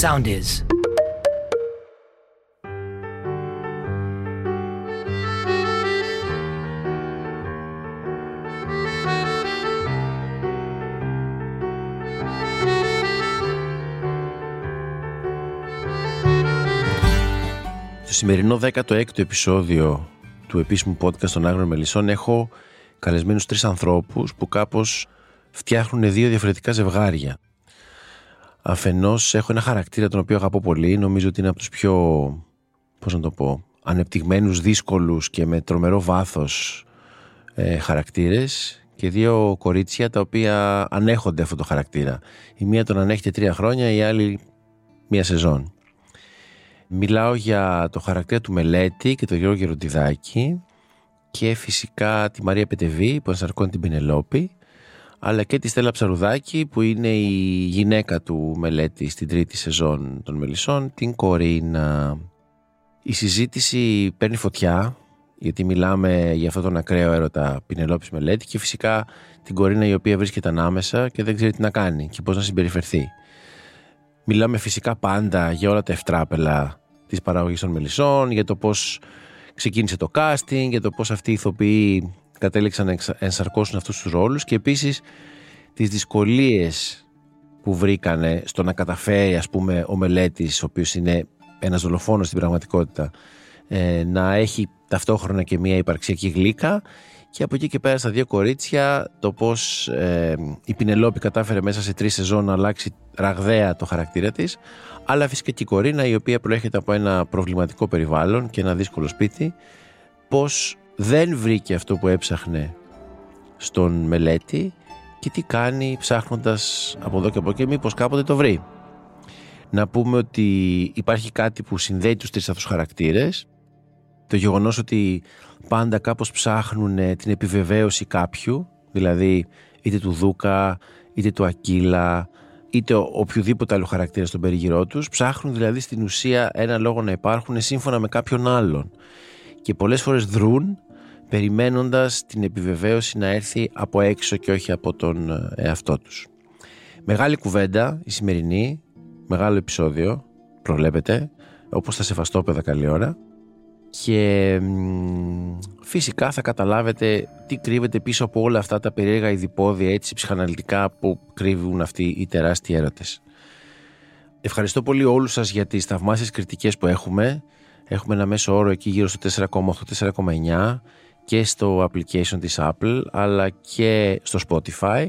sound is. Στο σημερινό 16ο επεισόδιο του επίσημου podcast των Άγρων Μελισσών έχω καλεσμένους τρεις ανθρώπους που κάπως φτιάχνουν δύο διαφορετικά ζευγάρια. Αφενός έχω ένα χαρακτήρα τον οποίο αγαπώ πολύ, νομίζω ότι είναι από τους πιο, πώς να το πω, ανεπτυγμένους, δύσκολους και με τρομερό βάθος ε, χαρακτήρες και δύο κορίτσια τα οποία ανέχονται αυτό το χαρακτήρα. Η μία τον ανέχεται τρία χρόνια, η άλλη μία σεζόν. Μιλάω για το χαρακτήρα του Μελέτη και τον Γιώργο Γεροντιδάκη και φυσικά τη Μαρία Πετεβή που ενσαρκώνει την Πινελόπη αλλά και τη Στέλλα Ψαρουδάκη που είναι η γυναίκα του Μελέτη στην τρίτη σεζόν των Μελισσών, την Κορίνα. Η συζήτηση παίρνει φωτιά γιατί μιλάμε για αυτόν τον ακραίο έρωτα Πινελόπης Μελέτη και φυσικά την Κορίνα η οποία βρίσκεται ανάμεσα και δεν ξέρει τι να κάνει και πώς να συμπεριφερθεί. Μιλάμε φυσικά πάντα για όλα τα ευτράπελα της παραγωγής των μελισσών, για το πώς ξεκίνησε το casting, για το πώς αυτοί οι ηθοποιοί κατέληξαν να ενσαρκώσουν αυτούς τους ρόλους και επίσης τις δυσκολίες που βρήκανε στο να καταφέρει ας πούμε ο μελέτης ο οποίος είναι ένας δολοφόνος στην πραγματικότητα ε, να έχει ταυτόχρονα και μια υπαρξιακή γλύκα και από εκεί και πέρα στα δύο κορίτσια το πώς ε, η Πινελόπη κατάφερε μέσα σε τρεις σεζόν να αλλάξει ραγδαία το χαρακτήρα της αλλά φυσικά και η Κορίνα η οποία προέρχεται από ένα προβληματικό περιβάλλον και ένα δύσκολο σπίτι πως δεν βρήκε αυτό που έψαχνε στον μελέτη και τι κάνει ψάχνοντας από εδώ και από εκεί μήπως κάποτε το βρει. Να πούμε ότι υπάρχει κάτι που συνδέει τους τρεις αυτούς χαρακτήρες το γεγονός ότι πάντα κάπως ψάχνουν την επιβεβαίωση κάποιου δηλαδή είτε του Δούκα είτε του Ακύλα είτε οποιοδήποτε άλλο χαρακτήρα στον περιγυρό τους ψάχνουν δηλαδή στην ουσία ένα λόγο να υπάρχουν σύμφωνα με κάποιον άλλον και πολλές φορές δρούν περιμένοντας την επιβεβαίωση να έρθει από έξω και όχι από τον ε, εαυτό τους. Μεγάλη κουβέντα η σημερινή, μεγάλο επεισόδιο, προβλέπετε, όπως θα σεβαστώ παιδα καλή ώρα και φυσικά θα καταλάβετε τι κρύβεται πίσω από όλα αυτά τα περίεργα ειδηπόδια έτσι ψυχαναλυτικά που κρύβουν αυτοί οι τεράστιοι έρωτες. Ευχαριστώ πολύ όλους σας για τις θαυμάσιες κριτικές που έχουμε. Έχουμε ένα μέσο όρο εκεί γύρω στο 4,8-4,9 και στο application της Apple αλλά και στο Spotify.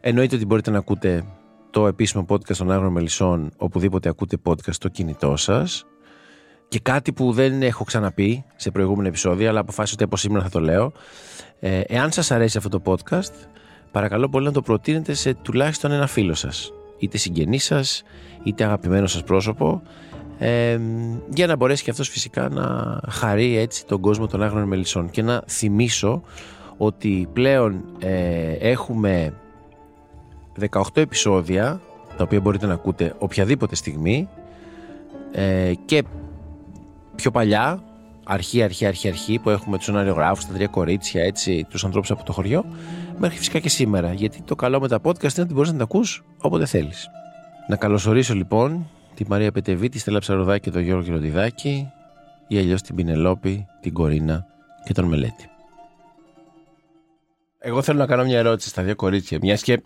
Εννοείται ότι μπορείτε να ακούτε το επίσημο podcast των Άγρων Μελισσών οπουδήποτε ακούτε podcast στο κινητό σας και κάτι που δεν έχω ξαναπεί σε προηγούμενα επεισόδια, αλλά αποφάσισα ότι από σήμερα θα το λέω. Ε, εάν σας αρέσει αυτό το podcast, παρακαλώ πολύ να το προτείνετε σε τουλάχιστον ένα φίλο σας. Είτε συγγενή σας, είτε αγαπημένο σας πρόσωπο. Ε, για να μπορέσει και αυτός φυσικά να χαρεί έτσι τον κόσμο των άγρων μελισσών και να θυμίσω ότι πλέον ε, έχουμε 18 επεισόδια τα οποία μπορείτε να ακούτε οποιαδήποτε στιγμή ε, και πιο παλιά, αρχή, αρχή, αρχή, αρχή, που έχουμε τους σεναριογράφου, τα τρία κορίτσια, έτσι, τους ανθρώπους από το χωριό, μέχρι φυσικά και σήμερα. Γιατί το καλό με τα podcast είναι ότι μπορείς να τα ακούς όποτε θέλεις. Να καλωσορίσω λοιπόν τη Μαρία Πετεβή, τη Στέλλα Ψαροδάκη και τον Γιώργο Κυροδιδάκη, ή αλλιώς την Πινελόπη, την Κορίνα και τον Μελέτη. Εγώ θέλω να κάνω μια ερώτηση στα δύο κορίτσια. Μιας και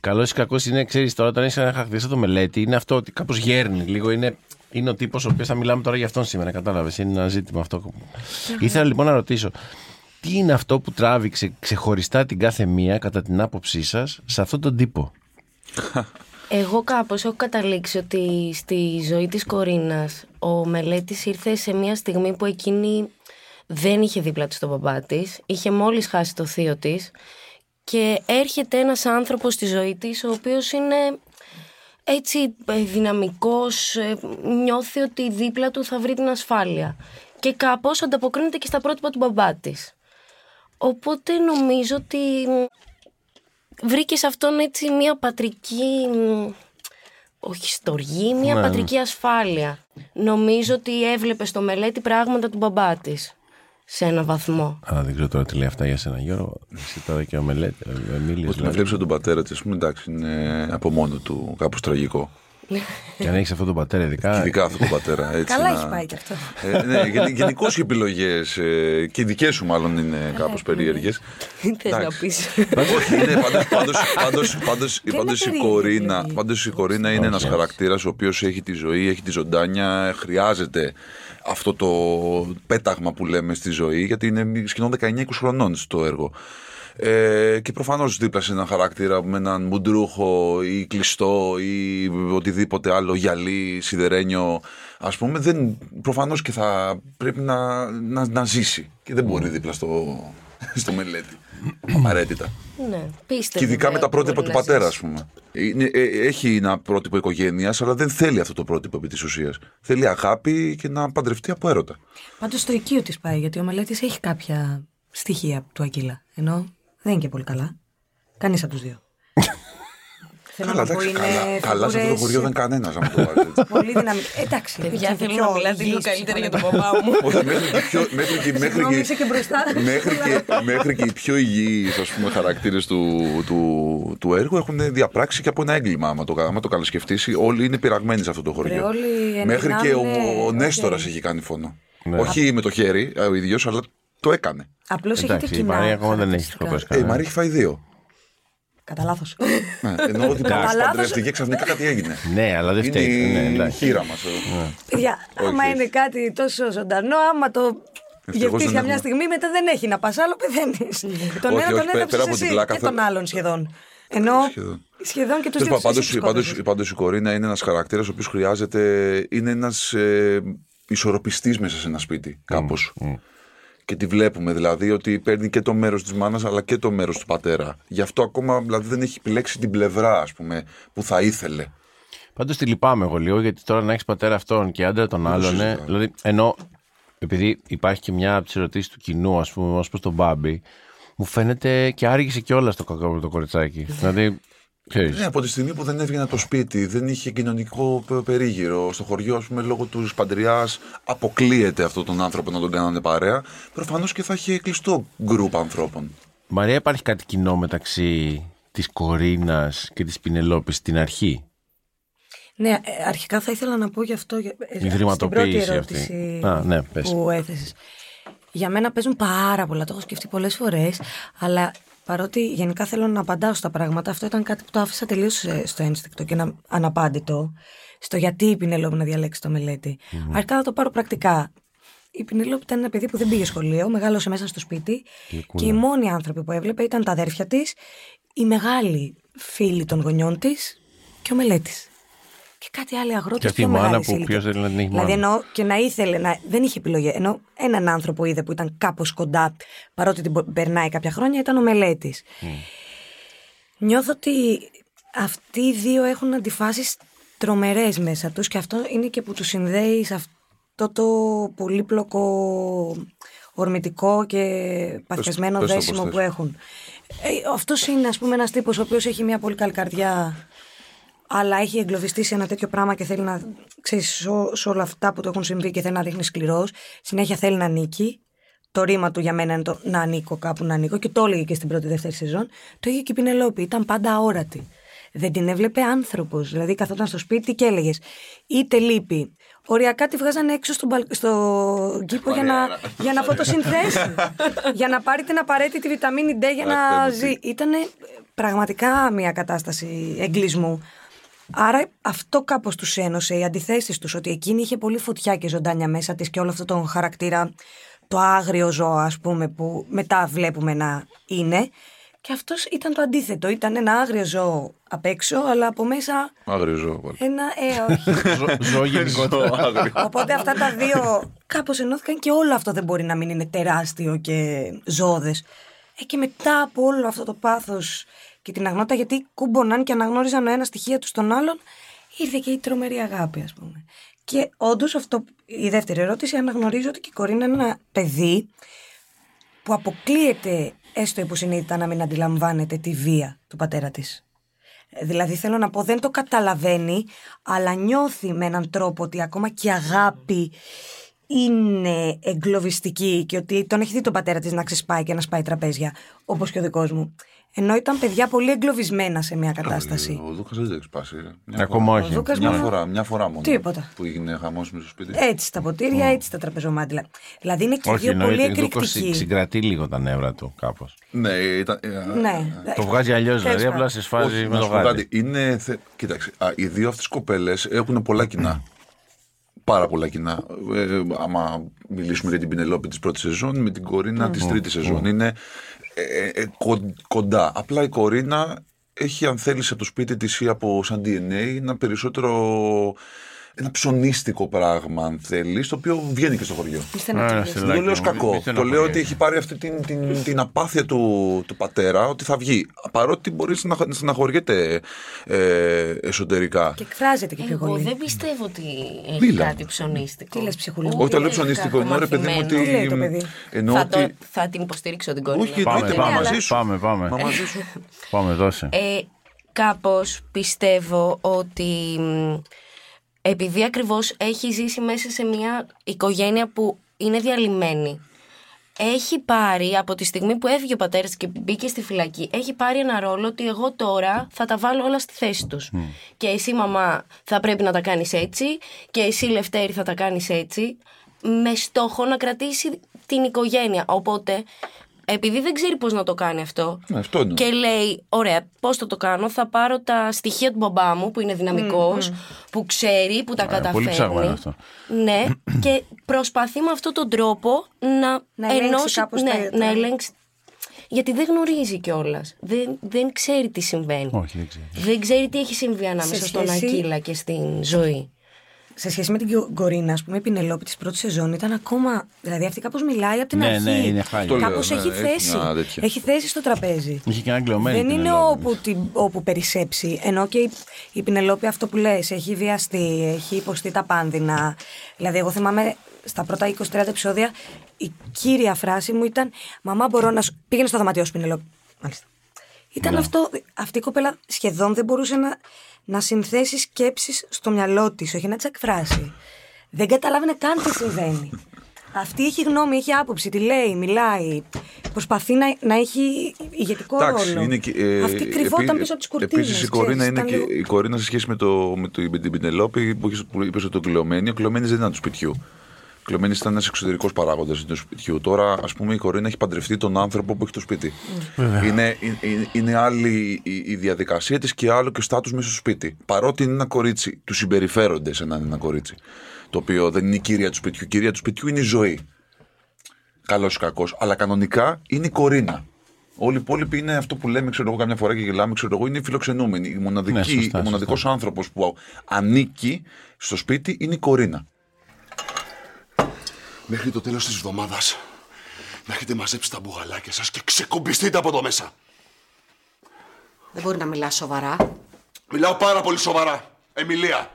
καλός ή κακός είναι, ξέρεις τώρα, όταν έχει ένα χαρακτηριστικό το μελέτη, είναι αυτό ότι κάπως γέρνει λίγο. Είναι είναι ο τύπος ο οποίος θα μιλάμε τώρα για αυτόν σήμερα. Κατάλαβες. Είναι ένα ζήτημα αυτό. Ήθελα λοιπόν να ρωτήσω, τι είναι αυτό που τράβηξε ξεχωριστά την κάθε μία, κατά την άποψή σας, σε αυτόν τον τύπο; Εγώ κάπως έχω καταλήξει ότι στη ζωή της Κορίνας ο Μελέτης ήρθε σε μια στιγμή που εκείνη δεν είχε δίπλα της τον μπαμπά της, είχε μόλις χάσει το θείο της και έρχεται ένας άνθρωπος στη ζωή της ο οποίος είναι έτσι ε, δυναμικός, ε, νιώθει ότι δίπλα του θα βρει την ασφάλεια. Και κάπως ανταποκρίνεται και στα πρότυπα του μπαμπά της. Οπότε νομίζω ότι βρήκες σε αυτόν έτσι μια πατρική, όχι στοργή, μια ναι, ναι. πατρική ασφάλεια. Νομίζω ότι έβλεπες στο μελέτη πράγματα του μπαμπά της σε ένα βαθμό. Α, δεν ξέρω τώρα τι λέει αυτά για σένα, Γιώργο. Εσύ τώρα και ο Μελέτη. Ότι να βλέπεις τον πατέρα της, ας πούμε, εντάξει, είναι από μόνο του κάπως τραγικό. Και αν έχεις αυτόν τον πατέρα, ειδικά. Ειδικά αυτόν τον πατέρα. Έτσι, Καλά να- έχει πάει και αυτό. Ε, ναι, γενικώς οι επιλογές και οι δικές σου μάλλον είναι κάπως περίεργες. Τι θες να πεις. Όχι, είναι πάντως, πάντως, πάντως, πάντως, είναι πάντως η περίεργη, Κορίνα, δηλαδή. πάντως η Κορίνα είναι ένας χαρακτήρας ο οποίος έχει τη ζωή, έχει τη ζωντάνια, χρειάζεται αυτό το πέταγμα που λέμε στη ζωή γιατί είναι σχεδόν 19-20 χρονών στο έργο. Ε, και προφανώς δίπλα σε έναν χαρακτήρα με έναν μουντρούχο ή κλειστό ή οτιδήποτε άλλο γυαλί, σιδερένιο ας πούμε δεν, προφανώς και θα πρέπει να, να, να ζήσει και δεν μπορεί δίπλα στο, στο μελέτη απαραίτητα. Ναι, πίστευε. Και ειδικά με τα ότι μπορεί πρότυπα του να πατέρα, ας ζήσει. πούμε. Είναι, ε, έχει ένα πρότυπο οικογένειας, αλλά δεν θέλει αυτό το πρότυπο επί της ουσίας. Θέλει αγάπη και να παντρευτεί από έρωτα. Πάντως στο οικείο της πάει, γιατί ο μελέτης έχει κάποια στοιχεία του Ακύλα. Ενώ δεν είναι και πολύ καλά. Κανείς από τους δύο. Θέλω Καλά, να πω, εντάξει, είναι καλά, καλά σε αυτό το φιγούρες χωριό δεν κανένας, αν το βάλει έτσι. Πολύ δυναμική. Εντάξει, Παιδιά, υπήρχαν και θέλω πιο να μιλάτε λίγο υγιείς καλύτερα για τον ψυχολογικά. παπά μου. Όχι, μέχρι και, πιο, μέχρι και, μέχρι Συγγνώμη, και, είσαι και μπροστά. μέχρι και, μέχρι και οι πιο υγιείς ας πούμε, χαρακτήρες του, του, του έργου έχουν διαπράξει και από ένα έγκλημα. Άμα το, άμα το καλοσκεφτείς, όλοι είναι πειραγμένοι σε αυτό το χωριό. Ρε, όλοι μέχρι και ο, ενδυνάμουν, ο ναι, Νέστορας οκ. έχει κάνει φόνο. Ναι. Όχι με το χέρι ε, ο ίδιος, αλλά το έκανε. Απλώς έχετε Εντάξει, η κοινά. Μαρία ακόμα δεν έχει χαρακτηριστικά. σκοπές Ε, η κανένα. Μαρία έχει φάει δύο. Κατά λάθος. Ναι, ενώ ότι Κατά μας λάθος. παντρεύτηκε ξαφνικά κάτι έγινε. Ναι, αλλά δεν Είναι φταίει. Ναι, η εντάξει. χείρα μας. ε. Παιδιά, Όχι, άμα όχι. είναι κάτι τόσο ζωντανό, άμα το Ευτυχώς γευτείς δεν για μια έχουμε. στιγμή, μετά δεν έχει να πας άλλο, πεθαίνεις. τον Όχι, ένα όχι, τον πέρα έδωσε από την εσύ πλάκα, και θα- τον άλλον σχεδόν. Ενώ Σχεδόν. σχεδόν και του Τέλος δύο πάντων, τους πάντως, σκότωσες. πάντως, πάντως η Κορίνα είναι ένας χαρακτήρας ο οποίος χρειάζεται, είναι ένας ε, ισορροπιστής μέσα σε ένα σπίτι κάπως. Και τη βλέπουμε δηλαδή ότι παίρνει και το μέρος της μάνας αλλά και το μέρος του πατέρα. Γι' αυτό ακόμα δηλαδή δεν έχει επιλέξει την πλευρά ας πούμε που θα ήθελε. Πάντως τη λυπάμαι εγώ λίγο γιατί τώρα να έχεις πατέρα αυτόν και άντρα τον άλλον. ε, συζητάω. δηλαδή, ενώ επειδή υπάρχει και μια από τις ερωτήσεις του κοινού, ας πούμε, ως προς τον Μπάμπη, μου φαίνεται και άργησε κιόλας το κακό το κοριτσάκι. δηλαδή, ξέρεις, Ναι, από τη στιγμή που δεν έβγαινε από το σπίτι, δεν είχε κοινωνικό πε- περίγυρο. Στο χωριό, ας πούμε, λόγω τους παντριάς, αποκλείεται αυτόν τον άνθρωπο να τον κάνανε παρέα. Προφανώς και θα είχε κλειστό γκρουπ ανθρώπων. Μαρία, υπάρχει κάτι κοινό μεταξύ της Κορίνας και της Πινελόπης στην αρχή; Ναι, ε, αρχικά θα ήθελα να πω γι' αυτό. για- ε, Η στην δρυματοποίηση πρώτη αυτή. ερώτηση Α, ναι, πες. που έθεσες. Για μένα παίζουν πάρα πολλά. Το έχω σκεφτεί πολλές φορές. Αλλά παρότι γενικά θέλω να απαντάω στα πράγματα, αυτό ήταν κάτι που το άφησα τελείως στο ένστικτο και να, αναπάντητο. Στο γιατί η Πινελόπη να διαλέξει το μελέτη. Αρχικά θα το πάρω πρακτικά. Η Πινελόπη ήταν ένα παιδί που δεν πήγε σχολείο, μεγάλωσε μέσα στο σπίτι και οι μόνοι άνθρωποι που έβλεπε ήταν τα αδέρφια της, οι μεγάλοι φίλοι των γονιών της και ο μελέτης. Και κάτι άλλο αγρότη Και αυτή η πιο μάνα μεγάλης που ηλικίας. ποιος θέλει να την έχει Δηλαδή μάνα. εννοώ και να ήθελε να. Δεν είχε επιλογή. Ενώ έναν άνθρωπο είδε που ήταν κάπως κοντά, παρότι την πο- περνάει κάποια χρόνια, ήταν ο μελέτης. Νιώθω ότι αυτοί οι δύο έχουν αντιφάσεις τρομερές μέσα τους και αυτό είναι και που τους συνδέει σε αυτό το πολύπλοκο ορμητικό και παθιασμένο πες το δέσιμο πώς που θες. έχουν. Ε, αυτός είναι ας πούμε ένας τύπος ο οποίος έχει μια πολύ καλή καρδιά αλλά έχει εγκλωβιστεί σε ένα τέτοιο πράγμα και θέλει να ξέρεις σε όλα αυτά που του έχουν συμβεί και θέλει να δείχνει σκληρός. Συνέχεια θέλει να νίκει. Το ρήμα του για μένα είναι το να ανήκω κάπου, να ανήκω. Και το έλεγε και στην πρώτη δεύτερη σεζόν. Το είχε και η Πινελόπη. Ήταν πάντα αόρατη. Δεν την έβλεπε άνθρωπος. Δηλαδή καθόταν στο σπίτι και έλεγες είτε λείπει. Οριακά τη βγάζανε έξω στο, μπαλ... στο κήπο για να, για να φωτοσυνθέσει. για να πάρει την απαραίτητη βιταμίνη D για να Αχ, Θεέ μου, ζει. Ήταν πραγματικά μια κατάσταση εγκλισμού. Άρα αυτό κάπως τους ένωσε, οι αντιθέσεις τους, ότι εκείνη είχε πολύ φωτιά και ζωντάνια μέσα της και όλο αυτό τον χαρακτήρα, το άγριο ζώο, ας πούμε, που μετά βλέπουμε να είναι. Και αυτός ήταν το αντίθετο. Ήταν ένα άγριο ζώο απ' έξω, αλλά από μέσα Άγριο ζώο. πάλι. ένα. Ε, όχι. Ζω- Ζω γενικότερα. Ζώο άγριο. Οπότε αυτά τα δύο κάπως ενώθηκαν και όλο αυτό δεν μπορεί να μην είναι τεράστιο και ζώδες. Ε, και μετά από όλο αυτό το πάθος και την αγνότητα, γιατί κούμποναν και αναγνώριζαν ο ένας στοιχεία τους στον άλλον, ήρθε και η τρομερή αγάπη, ας πούμε. Και όντως αυτό, η δεύτερη ερώτηση, αναγνωρίζω ότι και η Κορίνα είναι ένα παιδί που αποκλείεται έστω υποσυνείδητα να μην αντιλαμβάνεται τη βία του πατέρα της. Ε, Δηλαδή θέλω να πω δεν το καταλαβαίνει αλλά νιώθει με έναν τρόπο ότι ακόμα και η αγάπη είναι εγκλωβιστική και ότι τον έχει δει τον πατέρα της να ξεσπάει και να σπάει τραπέζια όπως και ο δικός μου. Ενώ ήταν παιδιά πολύ εγκλωβισμένα σε μια κατάσταση. Ο Δούκας δεν έχει σπάσει. ρε. Μια Ακόμα φορά. όχι. Ο Δούκας Μια μόνο- φορά, μια φορά μόνο. Τίποτα. Που έγινε χαμός με στο σπίτι. Έτσι τα ποτήρια, έτσι τα τραπεζομάντιλα. Δηλαδή είναι και Όχι, δύο πολύ εννοείται. Ο Δούκος εκρηκτικοί. συγκρατεί λίγο τα νεύρα του κάπως. Ναι, ήταν. ε, Ναι. Το βγάζει αλλιώς, Τέλος δηλαδή πάντων. απλά σε σφάζει Όχι, με να το σου πω γάδι. κάτι. Είναι, θε... Κοίταξε, α, οι δύο αυτές κοπέλες έχουν πολλά κοινά. Πάρα πολλά κοινά. Ε, άμα μιλήσουμε για την Πινελόπη της πρώτης σεζόν, με την Κορίνα της τρίτης σεζόν. Είναι ε, ε, κο- κοντά. Απλά η Κορίνα έχει, αν θέλεις, από το σπίτι της ή από σαν DNA, ένα περισσότερο... Ένα ψωνίστικο πράγμα, αν θέλεις, το οποίο βγαίνει και στο χωριό. Είστε Ναι, να ναι, τσιγκλείς. σε- Δεν το λέω ως Λάκη μου, κακό. μη Το στεναχωριέσαι. λέω ότι έχει πάρει αυτή την, την, την απάθεια του, του πατέρα ότι θα βγει. Παρότι μπορεί να να στεναχωριέται ε, εσωτερικά. Και εκφράζεται και πιο Εγώ πολύ. δεν πιστεύω ότι έχει Μίλα. κάτι ψωνίστικο. Τι λες, ψυχούλα; Ούτε Όχι, τα λέω έχει ψωνίστικο. Εννοώ ρε παιδί μου ότι. κακομαθημένο. Τι λέει το παιδί; Εννοώ Θα, ότι. το, θα την υποστηρίξω την κόρη. Όχι, Πάμε, εννοείται, πάμε, μαζί σου. πάμε, πάμε. Μα μαζί σου. Πάμε, δώσε. Ε, κάπως πιστεύω ότι μ, επειδή ακριβώς έχει ζήσει μέσα σε μια οικογένεια που είναι διαλυμένη έχει πάρει από τη στιγμή που έφυγε ο πατέρας και μπήκε στη φυλακή έχει πάρει ένα ρόλο ότι εγώ τώρα θα τα βάλω όλα στη θέση τους. Και εσύ μαμά θα πρέπει να τα κάνεις έτσι και εσύ Λευτέρη θα τα κάνεις έτσι με στόχο να κρατήσει την οικογένεια. Οπότε επειδή δεν ξέρει πώς να το κάνει αυτό Ναι, αυτό είναι. και λέει, ωραία, πώς θα το κάνω, θα πάρω τα στοιχεία του μπαμπά μου που είναι δυναμικός, που ξέρει, που τα Ε, καταφέρνει. πολύ ψαγμένο αυτό. Ναι, και προσπαθεί με αυτόν τον τρόπο να, Να ελέγξει ενώσει, κάπως ναι, τα- να τα- ελέγξει. Γιατί δεν γνωρίζει κιόλας. Δεν, δεν ξέρει τι συμβαίνει. Όχι, δεν ξέρω. Δεν ξέρει τι έχει συμβεί ανάμεσα Σε στον σχέση- Ακύλα και στην ζωή. Σε σχέση με την Κο- Κορίνα, ας πούμε, η Πινελόπη της πρώτης σεζόν ήταν ακόμα. Δηλαδή αυτή κάπως μιλάει από την Ναι, αρχή. ναι, είναι χάλια. Το λέω, Κάπως ναι, έχει έχει θέση. μια τέτοια. Έχει θέση στο τραπέζι. Είχε και ένα κλεωμένη. Δεν είναι Πινελόπη. όπου, την, όπου περισσέψει. Ενώ και η, η Πινελόπη αυτό που λες, έχει βιαστεί, έχει υποστεί τα πάνδυνα. Δηλαδή, εγώ θυμάμαι στα πρώτα 20-30 επεισόδια, η κύρια φράση μου ήταν Μαμά, μπορώ να σου. Πήγαινε στο δωμάτιό σου, Πινελόπη. Μάλιστα. Ήταν Ναι. αυτό. Αυτή η κοπέλα σχεδόν δεν μπορούσε να, να συνθέσει σκέψεις στο μυαλό της, όχι να τις εκφράσει. Δεν καταλάβαινε καν τι συμβαίνει. Αυτή έχει γνώμη, έχει άποψη, τη λέει, μιλάει. Προσπαθεί να, να έχει ηγετικό Εντάξει, ρόλο. είναι και, ε, Αυτή κρυβόταν επί- πίσω από τις κουρτίνες. Επίσης η Κορίνα, είναι και, η Κορίνα σε σχέση με, το, με, το, με την Πινελόπη που, είχες- που είπες ότι το κλειωμένη, ο κλειωμένη δεν ήταν του σπιτιού. Ο κλειωμένη ήταν ένας εξωτερικός παράγοντας του σπιτιού. Τώρα, ας πούμε, η Κορίνα έχει παντρευτεί τον άνθρωπο που έχει το σπίτι. Είναι, είναι, είναι άλλη η, η διαδικασία της και άλλο και ο στάτους μέσα στο σπίτι. Παρότι είναι ένα κορίτσι, του συμπεριφέρονται σε να είναι ένα κορίτσι. Το οποίο δεν είναι η κύρια του σπιτιού. Η κύρια του σπιτιού είναι η ζωή. Καλός ή κακός. Αλλά κανονικά είναι η κορίνα. Όλοι οι υπόλοιποι είναι αυτό που λέμε, ξέρω εγώ, καμιά φορά και γελάμε, ξέρω εγώ, είναι οι φιλοξενούμενοι. Η μοναδική, Ναι, σωστά, ο μοναδικός άνθρωπος που ανήκει στο σπίτι είναι η κορίνα. Μέχρι το τέλος της εβδομάδας να έχετε μαζέψει τα μπουγαλάκια σας και ξεκουμπιστείτε από το μέσα. Δεν μπορεί να μιλάς σοβαρά. Μιλάω πάρα πολύ σοβαρά. Εμιλία,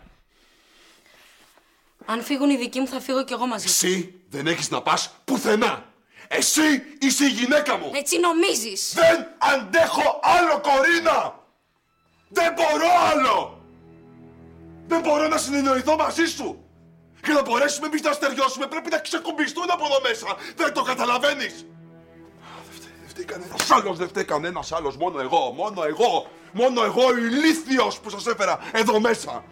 Αν φύγουν οι δικοί μου, θα φύγω κι εγώ μαζί. εσύ δεν έχεις να πας πουθενά. Εσύ είσαι η γυναίκα μου. Έτσι νομίζεις. Δεν αντέχω άλλο, Κορίνα! Δεν μπορώ άλλο! Δεν μπορώ να συνεννοηθώ μαζί σου! Για να μπορέσουμε εμείς να στεριώσουμε πρέπει να ξεκουμπιστούν από εδώ μέσα! Δεν το καταλαβαίνεις! Α, Δεν φταίει, δεν φταίει κανένας άλλος, δεν φταίει κανένας άλλος, μόνο εγώ, μόνο εγώ! Μόνο εγώ ο ηλίθιος που σας έφερα εδώ μέσα!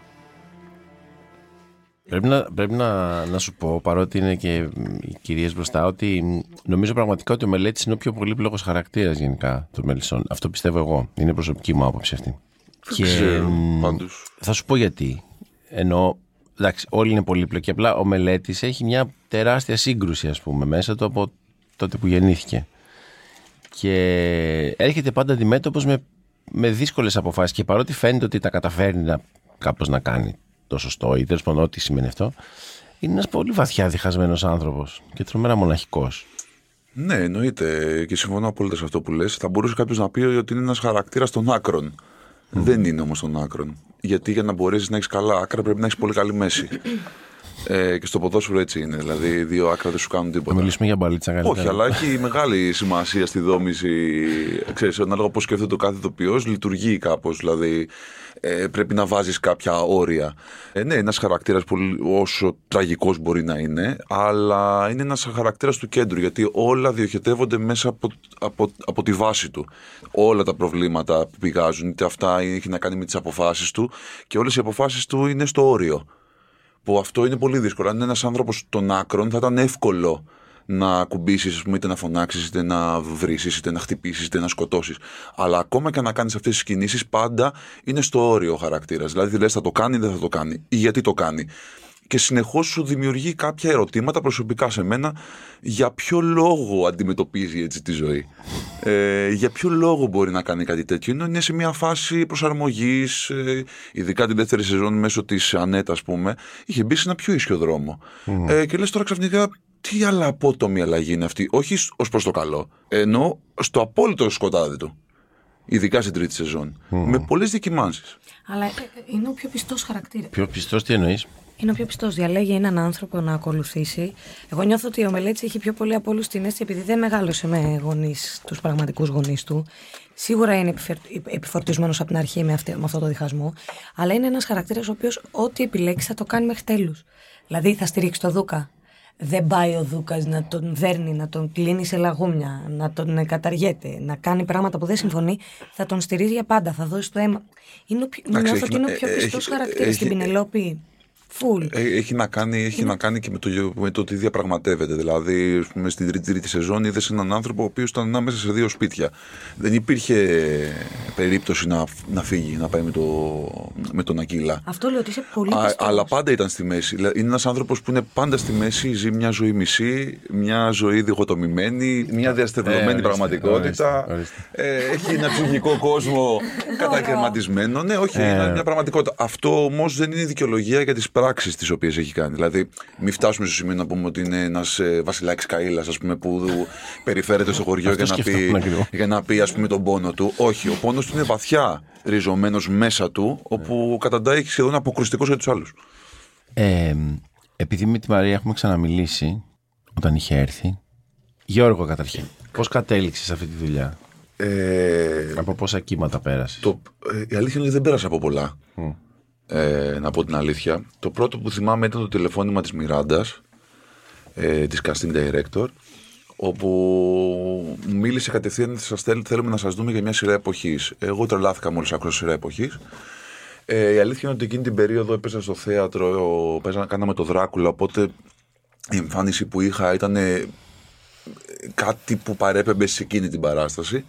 Πρέπει, να, πρέπει να, να σου πω, παρότι είναι και οι κυρίες μπροστά, ότι μ, νομίζω πραγματικά ότι ο μελέτης είναι ο πιο πολύπλοκο χαρακτήρας γενικά των μελισσών. Αυτό πιστεύω εγώ. Είναι προσωπική μου άποψη αυτή. Και Ξέρω, μ, πάντως. θα σου πω γιατί. Ενώ, εντάξει, όλοι είναι πολύπλοκοι. Απλά ο μελέτης έχει μια τεράστια σύγκρουση, ας πούμε, μέσα του από τότε που γεννήθηκε. Και έρχεται πάντα αντιμέτωπος με, με δύσκολες αποφάσεις. Και παρότι φαίνεται ότι τα καταφέρνει να, κάπως να κάνει το σωστό ή τέλος πάντων ό,τι σημαίνει αυτό, είναι ένας πολύ βαθιά διχασμένος άνθρωπος και τρομερά μοναχικός. Ναι, εννοείται και συμφωνώ απόλυτα σε αυτό που λες. Θα μπορούσε κάποιος να πει ότι είναι ένας χαρακτήρας των άκρων. Δεν είναι όμως των άκρων. Γιατί για να μπορέσεις να έχεις καλά άκρα πρέπει να έχεις πολύ καλή μέση. Ε, και στο ποδόσφαιρο έτσι είναι. Δηλαδή, δύο άκρα δεν σου κάνουν τίποτα. Θα μιλήσουμε για μπαλίτσα καλύτερα. Όχι, αλλά έχει μεγάλη σημασία στη δόμηση. Ξέρεις, ανάλογα πώς σκέφτεται ο κάθε ηθοποιός, λειτουργεί κάπως. Δηλαδή, ε, πρέπει να βάζεις κάποια όρια. Ε, ναι, ένας χαρακτήρας όσο τραγικός μπορεί να είναι, αλλά είναι ένας χαρακτήρας του κέντρου, γιατί όλα διοχετεύονται μέσα από, από, από τη βάση του. Όλα τα προβλήματα που πηγάζουν, είτε αυτά έχει να κάνει με τις αποφάσεις του, και όλες οι αποφάσεις του είναι στο όριο. Που αυτό είναι πολύ δύσκολο. Αν είναι ένας άνθρωπος των άκρων, θα ήταν εύκολο να κουμπίσεις, είτε να φωνάξεις, είτε να βρεις, είτε να χτυπήσεις, είτε να σκοτώσεις. Αλλά ακόμα και να κάνεις αυτές τις κινήσεις, πάντα είναι στο όριο ο χαρακτήρας. Δηλαδή, λες, θα το κάνει ή δεν θα το κάνει, ή γιατί το κάνει. Και συνεχώς σου δημιουργεί κάποια ερωτήματα προσωπικά σε μένα για ποιο λόγο αντιμετωπίζει έτσι τη ζωή. Ε, για ποιο λόγο μπορεί να κάνει κάτι τέτοιο. Είναι σε μια φάση προσαρμογής, ε, ειδικά την δεύτερη σεζόν μέσω της Ανέτα, ας πούμε, είχε μπει σε ένα πιο ίσιο δρόμο. Ε, και λες τώρα ξαφνικά τι άλλα απότομη αλλαγή είναι αυτή, όχι ως προς το καλό, ενώ στο απόλυτο σκοτάδι του. Ειδικά στην τρίτη σεζόν. Με πολλές δοκιμάνσει. Αλλά ε, ε, είναι ο πιο πιστός χαρακτήρας. Πιο πιστός, τι εννοείς; Είναι ο πιο πιστός. Διαλέγει έναν άνθρωπο να ακολουθήσει. Εγώ νιώθω ότι ο Μελέτη έχει πιο πολύ από όλους την αίσθηση επειδή δεν μεγάλωσε με γονείς, τους πραγματικούς γονείς του. Σίγουρα είναι επιφορτισμένος από την αρχή με, αυτή, με αυτό το διχασμό. Αλλά είναι ένας χαρακτήρας ο οποίος ό,τι επιλέξει θα το κάνει μέχρι τέλους. Δηλαδή θα στηρίξει το Δούκα δεν πάει ο Δούκας να τον δέρνει, να τον κλείνει σε λαγούμια, να τον καταργέται, να κάνει πράγματα που δεν συμφωνεί, θα τον στηρίζει για πάντα, θα δώσει το αίμα. Είναι ο, νιώθω ότι είναι ο πιο πιστός χαρακτήρας στην Πινελόπη. Full. Ε, έχει, να κάνει, έχει να κάνει και με το, με το ότι διαπραγματεύεται. Δηλαδή, πούμε, στην τρίτη, τρίτη σεζόν είδες έναν άνθρωπο ο οποίος ήταν ανάμεσα σε δύο σπίτια. Δεν υπήρχε περίπτωση να, να φύγει, να πάει με, το, με τον Ακύλα. Αυτό λέω ότι είσαι πολύ πιστός. Αλλά πάντα ήταν στη μέση. Είναι ένας άνθρωπος που είναι πάντα στη μέση, ζει μια ζωή μισή, μια ζωή διχοτομημένη, μια διαστευλωμένη ε, πραγματικότητα. Ε, έχει ένα ψυχικό κόσμο κατακαιρματισμένο. Ναι, όχι, ε. είναι μια πραγματικότητα. Αυτό όμως δεν είναι δικαιολογία για τις πράξεις τις οποίες έχει κάνει. Δηλαδή, μην φτάσουμε στο σημείο να πούμε ότι είναι ένας ε, βασιλάκι Καήλα, ας πούμε, που περιφέρεται στο χωριό για να, πει, για να πει ας πούμε, τον πόνο του. Όχι, ο πόνος του είναι βαθιά ριζωμένος μέσα του, όπου καταντάει σχεδόν αποκρουστικό για τους άλλους. Ε, επειδή με τη Μαρία έχουμε ξαναμιλήσει όταν είχε έρθει. Γιώργο, καταρχήν, πώς κατέληξες σε αυτή τη δουλειά; Ε, από πόσα κύματα πέρασες; Το, ε, η αλήθεια είναι ότι δεν πέρασε από πολλά ε, να πω την αλήθεια. Το πρώτο που θυμάμαι ήταν το τηλεφώνημα της Μιράντας, ε, της casting director, όπου μίλησε κατευθείαν σας θέλουμε να σας δούμε για μια σειρά εποχής. Εγώ τρελάθηκα μόλις άκουσα σειρά εποχής. Ε, η αλήθεια είναι ότι εκείνη την περίοδο έπαιζα στο θέατρο, παίζα, κάναμε το Δράκουλα, οπότε η εμφάνιση που είχα ήταν ε, κάτι που παρέπεμπε σε εκείνη την παράσταση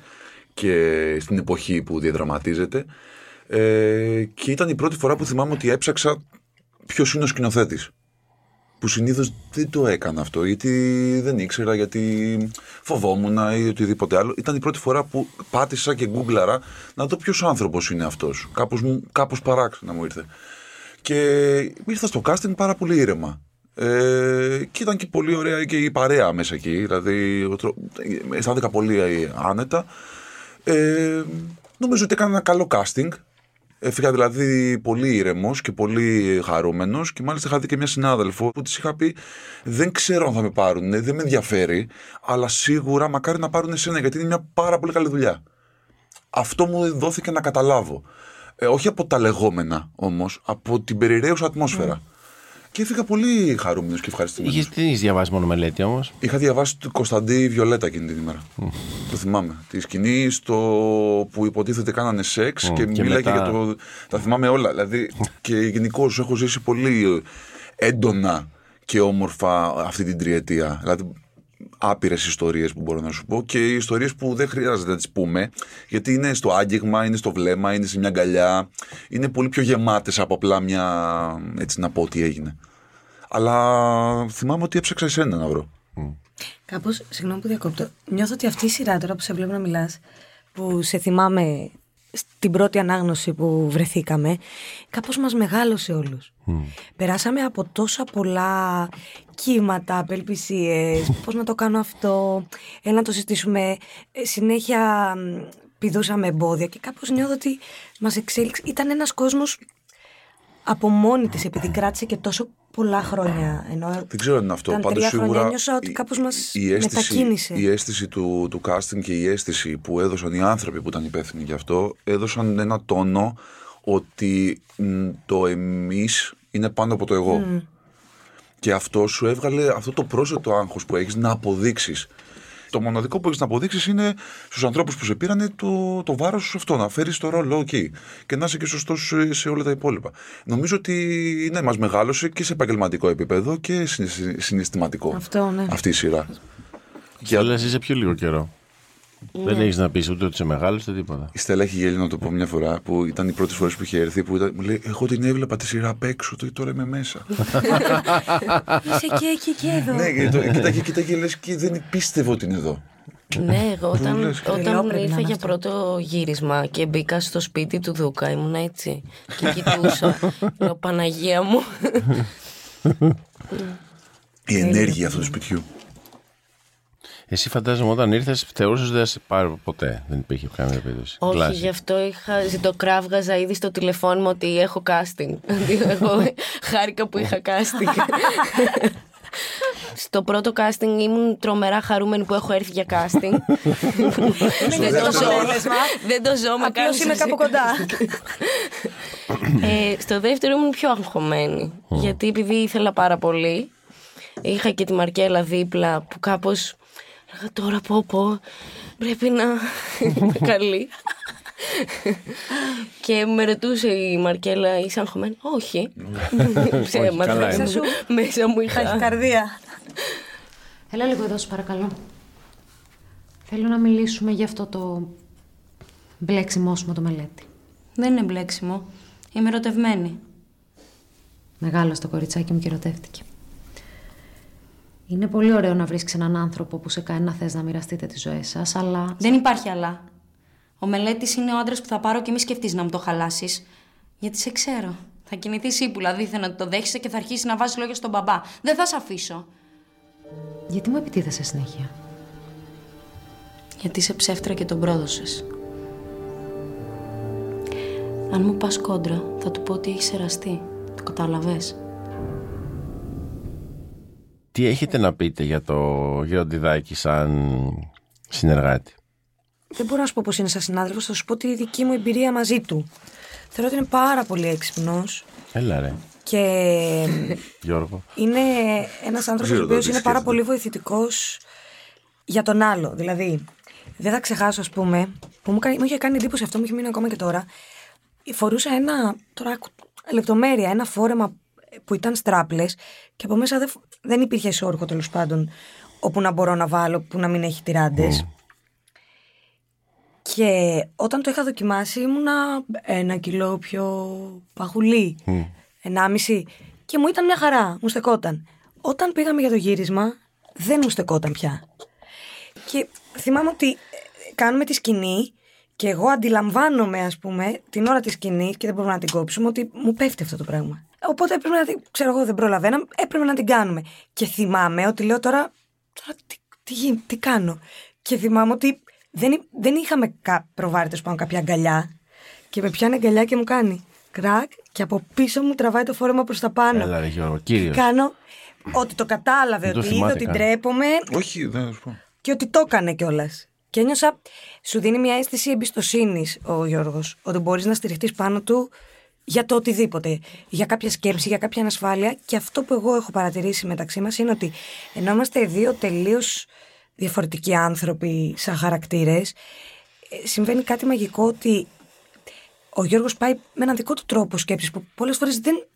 και στην εποχή που διαδραματίζεται. Ε, και ήταν η πρώτη φορά που θυμάμαι ότι έψαξα ποιος είναι ο σκηνοθέτης. Που συνήθως δεν το έκανα αυτό, γιατί δεν ήξερα, γιατί φοβόμουν ή οτιδήποτε άλλο. Ήταν η πρώτη φορά που πάτησα και γκούγκλαρα να δω ποιος άνθρωπος είναι αυτός. Κάπως κάπως παράξενα μου ήρθε. Και ήρθα στο casting πάρα πολύ ήρεμα. Ε, και ήταν και πολύ ωραία και η παρέα μέσα εκεί. Δηλαδή, αισθάνθηκα πολύ άνετα. Ε, νομίζω ότι έκανα ένα καλό casting. Έφυγα δηλαδή πολύ ήρεμος και πολύ χαρούμενος και μάλιστα είχα δει και μια συνάδελφο που της είχα πει: Δεν ξέρω αν θα με πάρουν, δεν με ενδιαφέρει, αλλά σίγουρα μακάρι να πάρουν εσένα γιατί είναι μια πάρα πολύ καλή δουλειά. Αυτό μου δόθηκε να καταλάβω. Ε, όχι από τα λεγόμενα όμως, από την περιραίουσα ατμόσφαιρα. Και έφυγα πολύ χαρούμενος και ευχαριστημένος. Είχες τι διαβάσει μόνο μελέτη όμως; Είχα διαβάσει του Κωνσταντή Βιολέτα εκείνη την ημέρα. Το θυμάμαι. Τη σκηνή στο που υποτίθεται κάνανε σεξ και, και μιλάει για το. Τα θυμάμαι όλα. Δηλαδή και γενικώς έχω ζήσει πολύ έντονα και όμορφα αυτή την τριετία. Δηλαδή άπειρες ιστορίες που μπορώ να σου πω και ιστορίες που δεν χρειάζεται να τις πούμε γιατί είναι στο άγγιγμα, είναι στο βλέμμα, είναι σε μια αγκαλιά. Είναι πολύ πιο γεμάτες από απλά μια. έτσι να πω τι έγινε. Αλλά θυμάμαι ότι έψαξα εσένα να βρω. Mm. Κάπως, συγγνώμη που διακόπτω. Νιώθω ότι αυτή η σειρά τώρα που σε βλέπω να μιλάς, που σε θυμάμαι στην πρώτη ανάγνωση που βρεθήκαμε, κάπως μας μεγάλωσε όλους. Περάσαμε από τόσα πολλά κύματα, απελπισίες, πώς να το κάνω αυτό, έλα να το συζητήσουμε. Ε, συνέχεια πηδούσαμε εμπόδια και κάπως νιώθω ότι μας εξέλιξε. Ήταν ένας κόσμος από μόνη τη, επειδή κράτησε και τόσο πολλά χρόνια. Ενώ Δεν ξέρω αν είναι αυτό. ήταν Πάντως τρία σίγουρα χρόνια ένιωσα ότι η- κάπως μας η αίσθηση, μετακίνησε. η αίσθηση του, του casting και η αίσθηση που έδωσαν οι άνθρωποι που ήταν υπεύθυνοι γι' αυτό έδωσαν ένα τόνο ότι μ, το εμείς είναι πάνω από το εγώ. Και αυτό σου έβγαλε αυτό το πρόσθετο άγχος που έχεις να αποδείξεις. Το μοναδικό που έχεις να αποδείξεις είναι στους ανθρώπους που σε πήρανε το, το βάρος σου αυτό, να φέρεις το ρόλο εκεί και να είσαι και σωστός σε, σε όλα τα υπόλοιπα. Νομίζω ότι ναι, μας μεγάλωσε και σε επαγγελματικό επίπεδο και συναισθη- συναισθηματικό Αυτό, ναι. αυτή η σειρά. Και όλα είσαι πιο λίγο καιρό. Δεν έχεις να πεις ούτε ότι είσαι μεγάλος ούτε τίποτα. Η Στέλλα έχει γέλει να το πω μια φορά που ήταν οι πρώτε φορέ που είχε έρθει. Που ήταν, μου λέει: Εγώ την έβλεπα τη σειρά απ' έξω, το- τώρα είμαι μέσα. Είσαι και εκεί και εδώ. ναι, και το, κοίταγε, κοίταγε, λες και δεν πίστευε ότι είναι εδώ. Ναι, εγώ όταν, λες; Τρελό όταν πρέπει να ήρθα είναι για αυτό. πρώτο γύρισμα και μπήκα στο σπίτι του Δούκα, ήμουν έτσι. Και κοιτούσα. Λέω Παναγία μου. Η ενέργεια αυτού του σπιτιού. Εσύ φαντάζομαι όταν ήρθες, θεωρούσες ότι δεν θα σε πάρω ποτέ. Δεν υπήρχε καμία περίπτωση. Όχι, Κλάση. γι' αυτό είχα ζητοκράβγαζα ήδη στο τηλεφώνημα μου ότι έχω casting. Ότι εγώ χάρηκα που είχα casting. Στο πρώτο casting ήμουν τρομερά χαρούμενη που έχω έρθει για casting. δεν, το ζω, δεν το ζω με Απλώς κάνεις είμαι εσύ. κάπου κοντά. Ε, στο δεύτερο ήμουν πιο αγχωμένη. Γιατί επειδή ήθελα πάρα πολύ, είχα και τη Μαρκέλα δίπλα που κάπως έλεγα τώρα πω πω πρέπει να είμαι καλή. και με ρωτούσε η Μαρκέλα είσαι αγχωμένη; Όχι. Ψέματα. καλά είναι. Μέσα μου είχα... Έχει καρδία. Έλα λίγο εδώ, σου παρακαλώ. Θέλω να μιλήσουμε για αυτό το μπλέξιμό σου με το μελέτη. Δεν είναι μπλέξιμο. Είμαι ερωτευμένη. Μεγάλο το κοριτσάκι μου και ερωτεύτηκε. Είναι πολύ ωραίο να βρίσκεις έναν άνθρωπο που σε κάνει να θες να μοιραστείτε τις ζωές σας, αλλά... Δεν υπάρχει αλλά. Ο μελέτης είναι ο άντρας που θα πάρω και μη σκεφτείς να μου το χαλάσεις. Γιατί σε ξέρω. Θα κινηθεί ύπουλα δίθεν ότι το δέχεσαι και θα αρχίσει να βάζεις λόγια στον μπαμπά. Δεν θα σε αφήσω. Γιατί μου επιτίθεσαι συνέχεια; Γιατί είσαι ψεύτρα και τον πρόδωσες. Αν μου πας κόντρα, θα του πω ότι έχεις εραστεί. Το κατάλαβες. Τι έχετε να πείτε για το Γεροντιδάκη σαν συνεργάτη; Δεν μπορώ να σου πω πώ είναι σαν συνάδελφος, θα σου πω τη δική μου εμπειρία μαζί του. Θεωρώ ότι είναι πάρα πολύ έξυπνος Έλα ρε, και Γιώργο. είναι ένας άνθρωπος Ξέρω ο οποίο το τι είναι πάρα σκέφτεται. πολύ βοηθητικός για τον άλλο. Δηλαδή, δεν θα ξεχάσω, ας πούμε, που μου, κάνει- μου είχε κάνει εντύπωση αυτό, μου είχε μείνει ακόμα και τώρα. Φορούσα ένα. Τώρα, άκου, λεπτομέρεια, ένα φόρεμα που ήταν στράπλε και από μέσα δεν, φ- δεν υπήρχε σόρχο τέλος πάντων όπου να μπορώ να βάλω που να μην έχει τυράντες. Και όταν το είχα δοκιμάσει ήμουνα ένα κιλό πιο παχουλή. Ενάμιση. Και μου ήταν μια χαρά, μου στεκόταν. Όταν πήγαμε για το γύρισμα, δεν μου στεκόταν πια. Και θυμάμαι ότι ε, κάνουμε τη σκηνή και εγώ αντιλαμβάνομαι, ας πούμε, την ώρα της σκηνής και δεν μπορούμε να την κόψουμε, ότι μου πέφτει αυτό το πράγμα. Οπότε έπρεπε να την. ξέρω εγώ, δεν προλαβαίναμε, έπρεπε να την κάνουμε. Και θυμάμαι ότι λέω τώρα. τώρα τι, τι, γι- τι κάνω. Και θυμάμαι ότι δεν, εί- δεν είχαμε κα, προβάρει τέλος πάντων κάποια αγκαλιά. Και με πιάνει αγκαλιά και μου κάνει κρακ και από πίσω μου τραβάει το φόρεμα προς τα πάνω. Έλα ρε Γιώργο, κύριος. Κάνω ότι το κατάλαβε, Δεν το ότι είδε θυμάται ότι καν. ντρέπομαι Όχι, δεν θα σου πω. και ότι το έκανε κιόλας. Και ένιωσα, σου δίνει μια αίσθηση εμπιστοσύνης ο Γιώργος, ότι μπορείς να στηριχτείς πάνω του για το οτιδήποτε. Για κάποια σκέψη, για κάποια ανασφάλεια. Και αυτό που εγώ έχω παρατηρήσει μεταξύ μας είναι ότι ενώ είμαστε δύο τελείως διαφορετικοί άνθρωποι σαν χαρακτήρες, συμβαίνει κάτι μαγικό ότι ο Γιώργος πάει με έναν δικό του τρόπο σκέψης που πολλές φορές δεν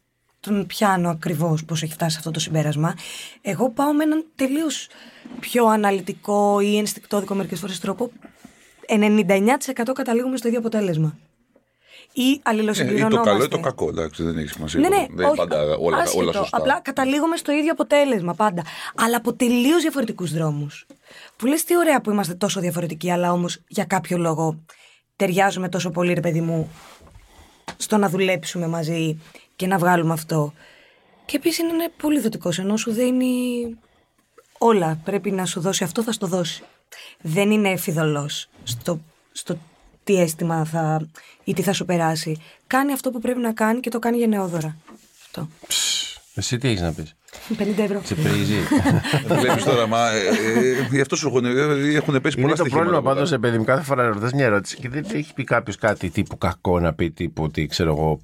τον πιάνω ακριβώς πώς έχει φτάσει σε αυτό το συμπέρασμα. Εγώ πάω με έναν τελείως πιο αναλυτικό ή ενστικτόδικο μερικές φορές τρόπο. 99% καταλήγουμε στο ίδιο αποτέλεσμα. Ή Ε, ή αλληλοσυμπληρωνόμαστε. το καλό ή το κακό, εντάξει, δεν έχει σημασία. Ναι, ναι, δεν είναι όχι, πάντα όλα, άσχετο. όλα σωστά. Απλά καταλήγουμε στο ίδιο αποτέλεσμα πάντα. Αλλά από τελείως διαφορετικούς δρόμους. Που λες τι ωραία που είμαστε τόσο διαφορετικοί, αλλά όμως για κάποιο λόγο ταιριάζουμε τόσο πολύ, ρε παιδί μου, στο να δουλέψουμε μαζί και να βγάλουμε αυτό. Και επίσης είναι πολύ δοτικός, ενώ σου δίνει όλα. Πρέπει να σου δώσει αυτό, θα στο δώσει. Δεν είναι φιδωλός στο, στο τι αίσθημα θα, ή τι θα σου περάσει. Κάνει αυτό που πρέπει να κάνει και το κάνει γενναιόδωρα. Αυτό. Εσύ τι έχεις να πεις; 50 ευρώ. Σε πρίζει. Βλέπεις τώρα, μα. ε, ε, Γι' αυτό σου έχουν, ε, έχουν πέσει Είναι πολλά το στοιχήματα. πρόβλημα εδώ πάντως, πέρα. παιδί μου, κάθε φορά ρωτάς μια ερώτηση και δεν έχει πει κάποιος κάτι τύπου κακό να πει τύπου ότι ξέρω εγώ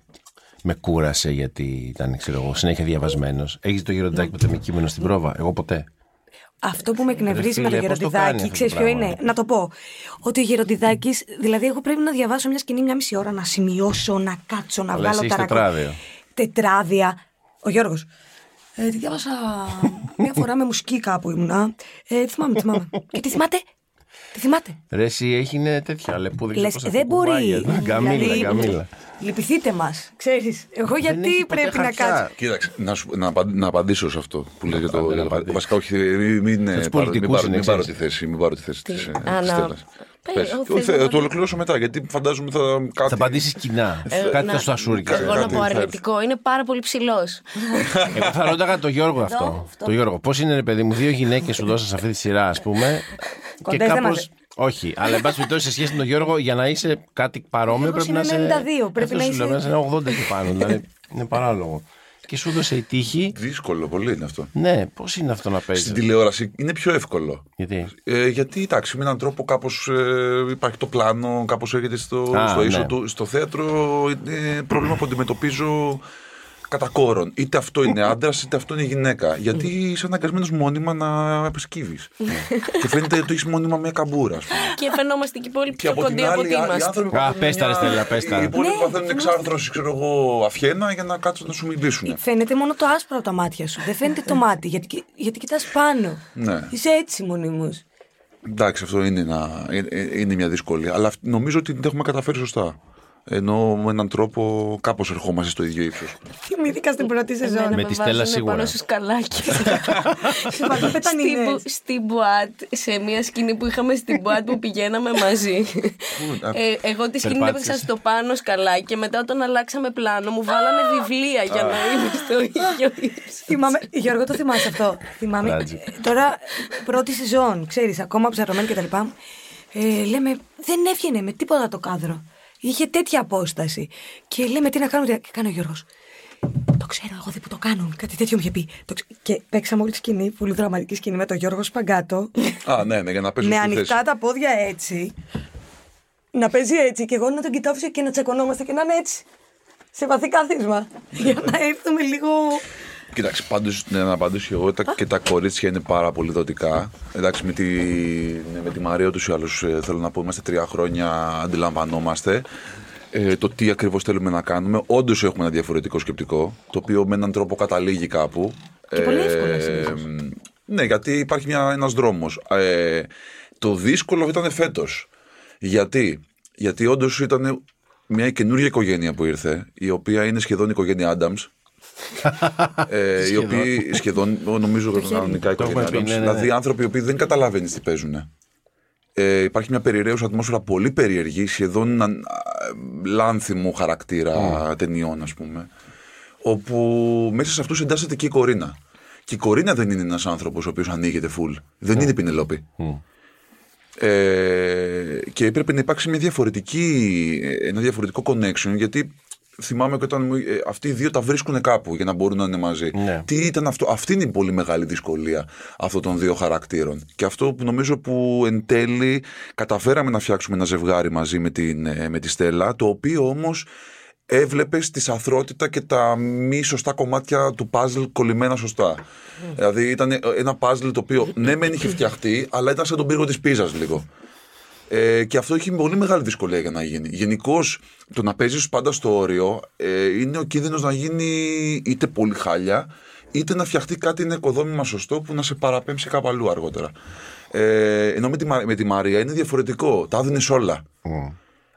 με κούρασε γιατί ήταν ξέρω εγώ, συνέχεια διαβασμένος. Έχεις το γεροντάκι ποτέ με κείμενο στην πρόβα; Εγώ ποτέ. Αυτό που με εκνευρίζει Ρε με το φίλε, πώς το κάνει γεροντιδάκι, αυτό ξέρεις το ποιο πράγμα, είναι; ρε; Να το πω. Ότι ο γεροντιδάκι, δηλαδή, εγώ πρέπει να διαβάσω μια σκηνή μια μισή ώρα, να σημειώσω, να κάτσω, να Αλλά βγάλω εσύ έχεις ταρακό. τετράδιο. Τετράδια. Ο Γιώργος. Ε, τη διάβασα μια φορά με μουσική κάπου ήμουνα. Ε, θυμάμαι, θυμάμαι. Και τι θυμάται. Τι θυμάται. Ρε, εσύ έχει τέτοια λεπούδια. Λες, δεν μπορεί. Γκαμίλα, Δηλαδή, γκαμίλα. Λυπηθείτε μας. Ξέρεις. Εγώ Δεν γιατί έχει ποτέ πρέπει να χαρτιά. κάτσω. Κοίταξε, να, σου, να, απαν- να απαντήσω σε αυτό που λέει για το. Άντε, να για το- απαντήσεις. βασικά, όχι, μην, μην, τους ε, πάρω, μην, πολιτικούς πάρω, είναι, μην πάρω τη ξέρεις. θέση, μην πάρω τη θέση Τι, της, ε, α, της να- Στέλλας. Πες, Πες. εγώ Και θέλω θε- να Θα πω- το ολοκληρώσω μετά, γιατί φαντάζομαι θα. Κάτι... Θα απαντήσεις κοινά. Ε, Κάτι να- θα σου ασούρικε. Εγώ να κάτι πω θα- αρνητικό. Είναι πάρα πολύ ψηλός. Εγώ θα ρώταγα το Γιώργο αυτό. Το Γιώργο, πώς είναι, ρε παιδί μου, δύο γυναίκες σου δώσα σε αυτή τη σειρά, ας πούμε. Και Κοντές δεν κάπω. μας- Όχι, αλλά εν πάση περιπτώσει σε σχέση με τον Γιώργο, για να είσαι κάτι παρόμοιο Εγώ πρέπει να είμαι είσαι. 92, πρέπει αυτό να σου είσαι- λέω, να είσαι ένα 80 και πάνω. Δηλαδή είναι παράλογο. Και σου έδωσε η τύχη. Δύσκολο, πολύ είναι αυτό. Ναι, πώς είναι αυτό να Στην παίζει. τηλεόραση είναι πιο εύκολο. Γιατί; Ε, γιατί εντάξει, με έναν τρόπο κάπως υπάρχει το πλάνο, κάπως έρχεται στο, Α, στο ίσο ναι. του. Στο θέατρο είναι πρόβλημα που αντιμετωπίζω κατά κόρον. Είτε αυτό είναι άντρας, είτε αυτό είναι γυναίκα. Γιατί είσαι αναγκασμένος μόνιμα να επισκύβεις. και φαίνεται ότι έχεις μόνιμα μια καμπούρα, ας πούμε. και φαινόμαστε και πολύ Και πιο από την κοντοί από άλλη, ότι οι- οι είμαστε. άνθρωποι Α, παθαίνουν πες τα, ρε, μια- Στέλλα, πες τα. Οι υπόλοιποι Ναι, παθαίνουν εξάρθρωση, ξέρω εγώ, αφιένα για να κάτσουν να σου μιλήσουν. Φαίνεται μόνο το άσπρο από τα μάτια σου. Δεν φαίνεται το μάτι, γιατί, γιατί κοιτάς πάνω. Ναι. Είσαι έτσι μονίμως. Εντάξει, αυτό είναι, ένα, είναι- είναι μια δυσκολία. Αλλά αυ- νομίζω ότι την έχουμε καταφέρει σωστά. Ενώ με έναν τρόπο κάπως ερχόμαστε στο ίδιο ύψος. Θυμήθηκα στην πρώτη Εμένα σεζόν. Με τη Στέλλα βάζουνε σίγουρα. πάνω στους καλάκια. Συμπαθώ Στη, πετανίνες. μπου- στη μπουάτ, σε μια σκηνή που είχαμε στην μπουάτ που πηγαίναμε μαζί. ε, εγώ τη σκηνή την Περπάτησες. έπαιξα στο πάνω σκαλάκι και μετά όταν αλλάξαμε πλάνο μου βάλανε βιβλία για να είμαι στο ίδιο ύψος. Θυμάμαι, Γιώργο, το θυμάσαι αυτό. Θυμάμαι. Tragic. ε, Τώρα, πρώτη σεζόν, ξέρεις, ακόμα ψαρωμένη κτλ. Ε, λέμε, δεν έβγαινε με τίποτα το κάδρο. Είχε τέτοια απόσταση. Και λέμε, τι να κάνουμε. τι- Και κάνει ο Γιώργος. Το ξέρω εγώ δεν που το κάνουν. Κάτι τέτοιο μου είχε πει. Το ξε- Και παίξαμε όλη τη σκηνή, πολύ δραματική σκηνή με τον Γιώργο Σπαγκάτο. Α, ναι, ναι, για να πέσουν με στη θέση. ανοιχτά τα πόδια έτσι. Να παίζει έτσι και εγώ να τον κοιτάω και να τσακωνόμαστε και να είναι έτσι. Σε βαθύ κάθισμα. Για να έρθουμε λίγο. Κοίταξε, πάντως ναι, να απαντήσω εγώ τα, και τα κορίτσια είναι πάρα πολύ δοτικά. Εντάξει, με τη, ναι, με τη Μαρία ούτως ή άλλως θέλω να πω, είμαστε τρία χρόνια, αντιλαμβανόμαστε ε, το τι ακριβώς θέλουμε να κάνουμε. Όντως έχουμε ένα διαφορετικό σκεπτικό, το οποίο με έναν τρόπο καταλήγει κάπου. Και πολύ εύκολα συνήθως. ναι, γιατί υπάρχει μια, ένας δρόμος. Ε, το δύσκολο ήταν φέτος. Γιατί, γιατί όντως ήταν μια καινούργια οικογένεια που ήρθε, η οποία είναι σχεδόν η οικογένεια Adams. Ε, οι οποίοι σχεδόν, νομίζω κανονικά η Το οικογένεια έχουμε Adams. πει, ναι, ναι, Δηλαδή ναι. άνθρωποι οι οποίοι δεν καταλαβαίνεις τι παίζουν. Ε, υπάρχει μια περιραίουσα ατμόσφαιρα πολύ περίεργη, σχεδόν α, α, λάνθιμου χαρακτήρα ταινιών, ας πούμε. Όπου μέσα σε αυτούς εντάσσεται και η Κορίνα. Και η Κορίνα δεν είναι ένας άνθρωπος ο οποίος ανοίγεται full. Δεν είναι η Πινελόπη. Ε, και έπρεπε να υπάρξει μια διαφορετική, ένα διαφορετικό connection γιατί θυμάμαι και όταν μου- ε, αυτοί οι δύο τα βρίσκουν κάπου για να μπορούν να είναι μαζί. Ναι. Τι ήταν αυτό, αυτή είναι η πολύ μεγάλη δυσκολία αυτών των δύο χαρακτήρων. Και αυτό που νομίζω που εν τέλει καταφέραμε να φτιάξουμε ένα ζευγάρι μαζί με, την, ε, με τη Στέλλα, το οποίο όμως έβλεπε τη αθρότητα και τα μη σωστά κομμάτια του παζλ κολλημένα σωστά. Δηλαδή ήταν ένα παζλ το οποίο ναι, μεν είχε φτιαχτεί, αλλά ήταν σαν τον πύργο της πίζας λίγο. Ε, και αυτό έχει πολύ μεγάλη δυσκολία για να γίνει. Γενικώς, το να παίζεις πάντα στο όριο ε, είναι ο κίνδυνος να γίνει είτε πολύ χάλια, είτε να φτιαχτεί κάτι ένα οικοδόμημα σωστό που να σε παραπέμψει κάπου αλλού αργότερα. Ε, ενώ με τη, Μα- με τη Μαρία είναι διαφορετικό. Τα δίνει όλα.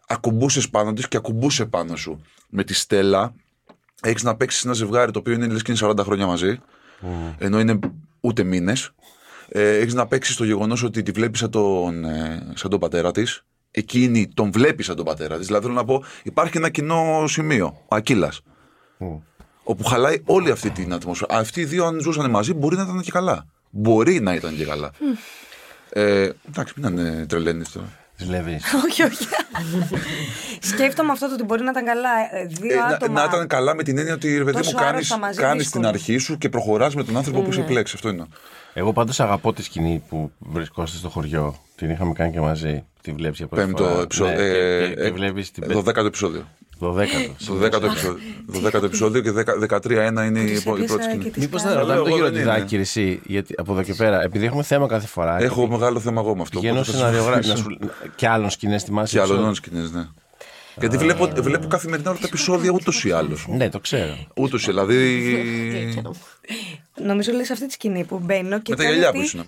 Ακουμπούσες πάνω της και ακουμπούσε πάνω σου. Με τη Στέλλα έχεις να παίξεις ένα ζευγάρι το οποίο είναι λες και είναι 40 χρόνια μαζί, ενώ είναι ούτε μήνες. Ε, έχεις να παίξεις το γεγονός ότι τη βλέπεις σαν τον, ε, σαν τον πατέρα της. Εκείνη τον βλέπεις σαν τον πατέρα της. Δηλαδή θέλω να πω, υπάρχει ένα κοινό σημείο. Ο Ακύλα. Όπου χαλάει όλη αυτή την ατμόσφαιρα. Αυτοί οι δύο, αν ζούσαν μαζί, μπορεί να ήταν και καλά. Μπορεί να ήταν και καλά. Ε, εντάξει, μην είναι τρελαίνεις τώρα. Ζηλεύει. όχι, όχι. Σκέφτομαι αυτό το ότι μπορεί να ήταν καλά. ε, Δύο Ε, να, άτομα. να ήταν καλά με την έννοια ότι ρε παιδί Τόσο μου κάνεις, άρρωστα μαζί, κάνεις δύσκολο. την αρχή σου και προχωράς με τον άνθρωπο που είσαι επιλέξει. Αυτό είναι. Εγώ πάντως αγαπώ τη σκηνή που βρισκόσαστε στο χωριό. Την είχαμε κάνει και μαζί. Τη βλέπεις για πρώτη Πέμπτο φορά. επεισόδιο. Ναι, ε, και, και, ε, και βλέπεις την πέ- Δωδέκατο επεισόδιο. Δωδέκατο. Το δέκατο επεισόδιο, το δέκατο επεισόδιο και δεκα- 13-1 είναι η, Τους υπο- η πρώτη έπιασα σκηνή. και τις Μήπως κάνω. δεν ρωτάμε τον Εγώ κύριο δεν είναι. Τιδάκη, εσύ, γιατί από εδώ και πέρα, επειδή έχουμε θέμα κάθε φορά. Έχω και μεγάλο θέμα εγώ με αυτό. Πηγαίνω οπότε θα σεναριογράφη. σας να σου- Και άλλων σκηνές θυμάσαι. Και επεισόδιο; άλλων σκηνές, ναι. Γιατί βλέπω, βλέπω καθημερινά όλα τα επεισόδια ούτως ή άλλως. Ναι, το ξέρω. Ούτως ή δηλαδή. Νομίζω λες αυτή τη σκηνή που μπαίνω και. Με τα κάνει γυαλιά αυτή- που ήσουν.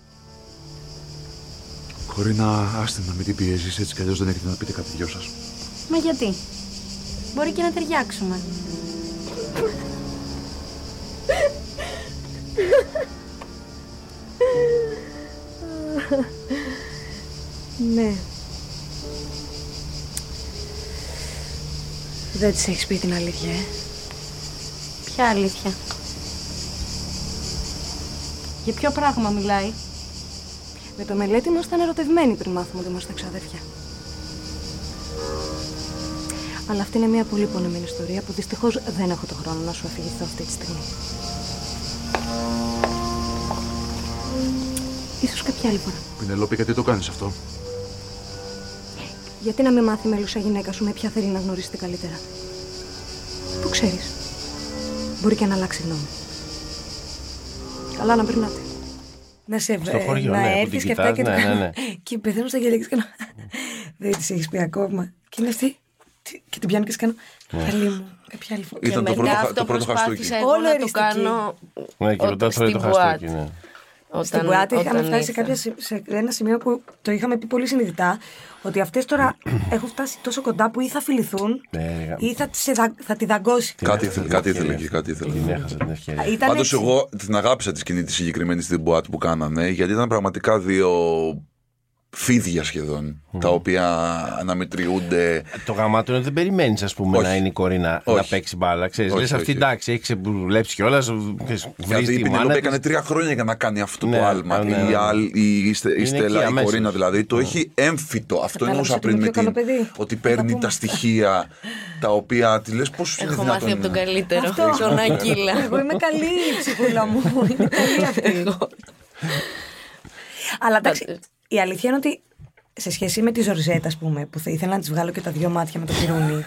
Κορίνα, άστε να μην την πιέζεις έτσι κι αλλιώς δεν έχετε να πείτε κάτι δυο σας. Μα γιατί; Μπορεί και να ταιριάξουμε. Ναι. Δεν της έχεις πει την αλήθεια, ε; Ποια αλήθεια; Για ποιο πράγμα μιλάει; Με το μελέτη μας ήταν ερωτευμένοι πριν μάθουμε ότι είμαστε ξαδέρφια. Αλλά αυτή είναι μια πολύ πονεμένη ιστορία που δυστυχώς δεν έχω το χρόνο να σου αφηγηθώ αυτή τη στιγμή. Ίσως κάποια άλλη φορά. Πινελόπη, γιατί το κάνεις αυτό; Γιατί να μην μάθει η μέλουσα γυναίκα σου με ποια θέλει να γνωρίσετε καλύτερα; Πού ξέρεις; Μπορεί και να αλλάξει γνώμη. Καλά να περνάτε. Να σε Στο χωριό, να ναι, που έρθεις την και αυτά κοιτάς, και, ναι, το- ναι, ναι. και πεθαίνω στα γέλια και κάνω. Δεν της έχεις πει ακόμα. Και είναι αυτή. Τι- Και την πιάνω και της κάνω. Ναι. Καλή μου. Κάποια άλλη φορά. Ήταν και το μετά πρώτο, χα- αυτό το πρώτο χαστούκι. προσπάθησα εγώ Όλο να το εριστική. κάνω Ναι, και ο- μετά θέλει το στην χαστούκι. Μπουάτ. Ναι. Όταν, Στην Πουάτη είχαμε όταν φτάσει σε, ήρθα. κάποια, σε- σε ένα σημείο που το είχαμε πει πολύ συνειδητά ότι αυτές τώρα έχουν φτάσει τόσο κοντά που ή θα φιληθούν Ναι, ρε, ή θα, τη σε δα- θα τη δαγκώσει. Κάτι έχασα ήθελε, την κάτι ήθελε ευκαιρία. εκεί, κάτι ήθελε. Την έχασα την ευκαιρία. Ήταν Πάντως, έτσι. εγώ την αγάπησα τη σκηνή της συγκεκριμένη στην Μποάτ που κάνανε, γιατί ήταν πραγματικά δύο φίδια σχεδόν, τα οποία αναμετριούνται. Το γαμάτο είναι ότι δεν περιμένεις, ας πούμε, Όχι. να είναι η κορίνα να Όχι. παίξει μπάλα. Ξέρεις, Όχι, λες όχι, αυτή όχι. εντάξει, έχει ξεβουλέψει κιόλας. Γιατί η Πινελόπη έκανε τρία χρόνια για να κάνει αυτό Ναι, το άλμα. ναι, ναι. Η, άλλη- η, η, Στε- η Είναι Στέλλα, εκεί η αμέσως. κορίνα δηλαδή, το έχει έμφυτο. Αυτό Κατάλαβες εννοούσα ότι πριν είναι με πιο την. καλό παιδί. Ότι Θα παίρνει πούμε. τα στοιχεία τα οποία τη λες πώς είναι Έχω μάθει δυνατόν. από τον είναι. καλύτερο, Αυτό. τον Αγγίλα. Εγώ είμαι καλή η ψυχούλα μου. Είναι καλή αυτή. Αλλά εντάξει, η αλήθεια είναι ότι σε σχέση με τη Ζορζέτα, ας πούμε, που θα ήθελα να της βγάλω και τα δυο μάτια με το πυρούνι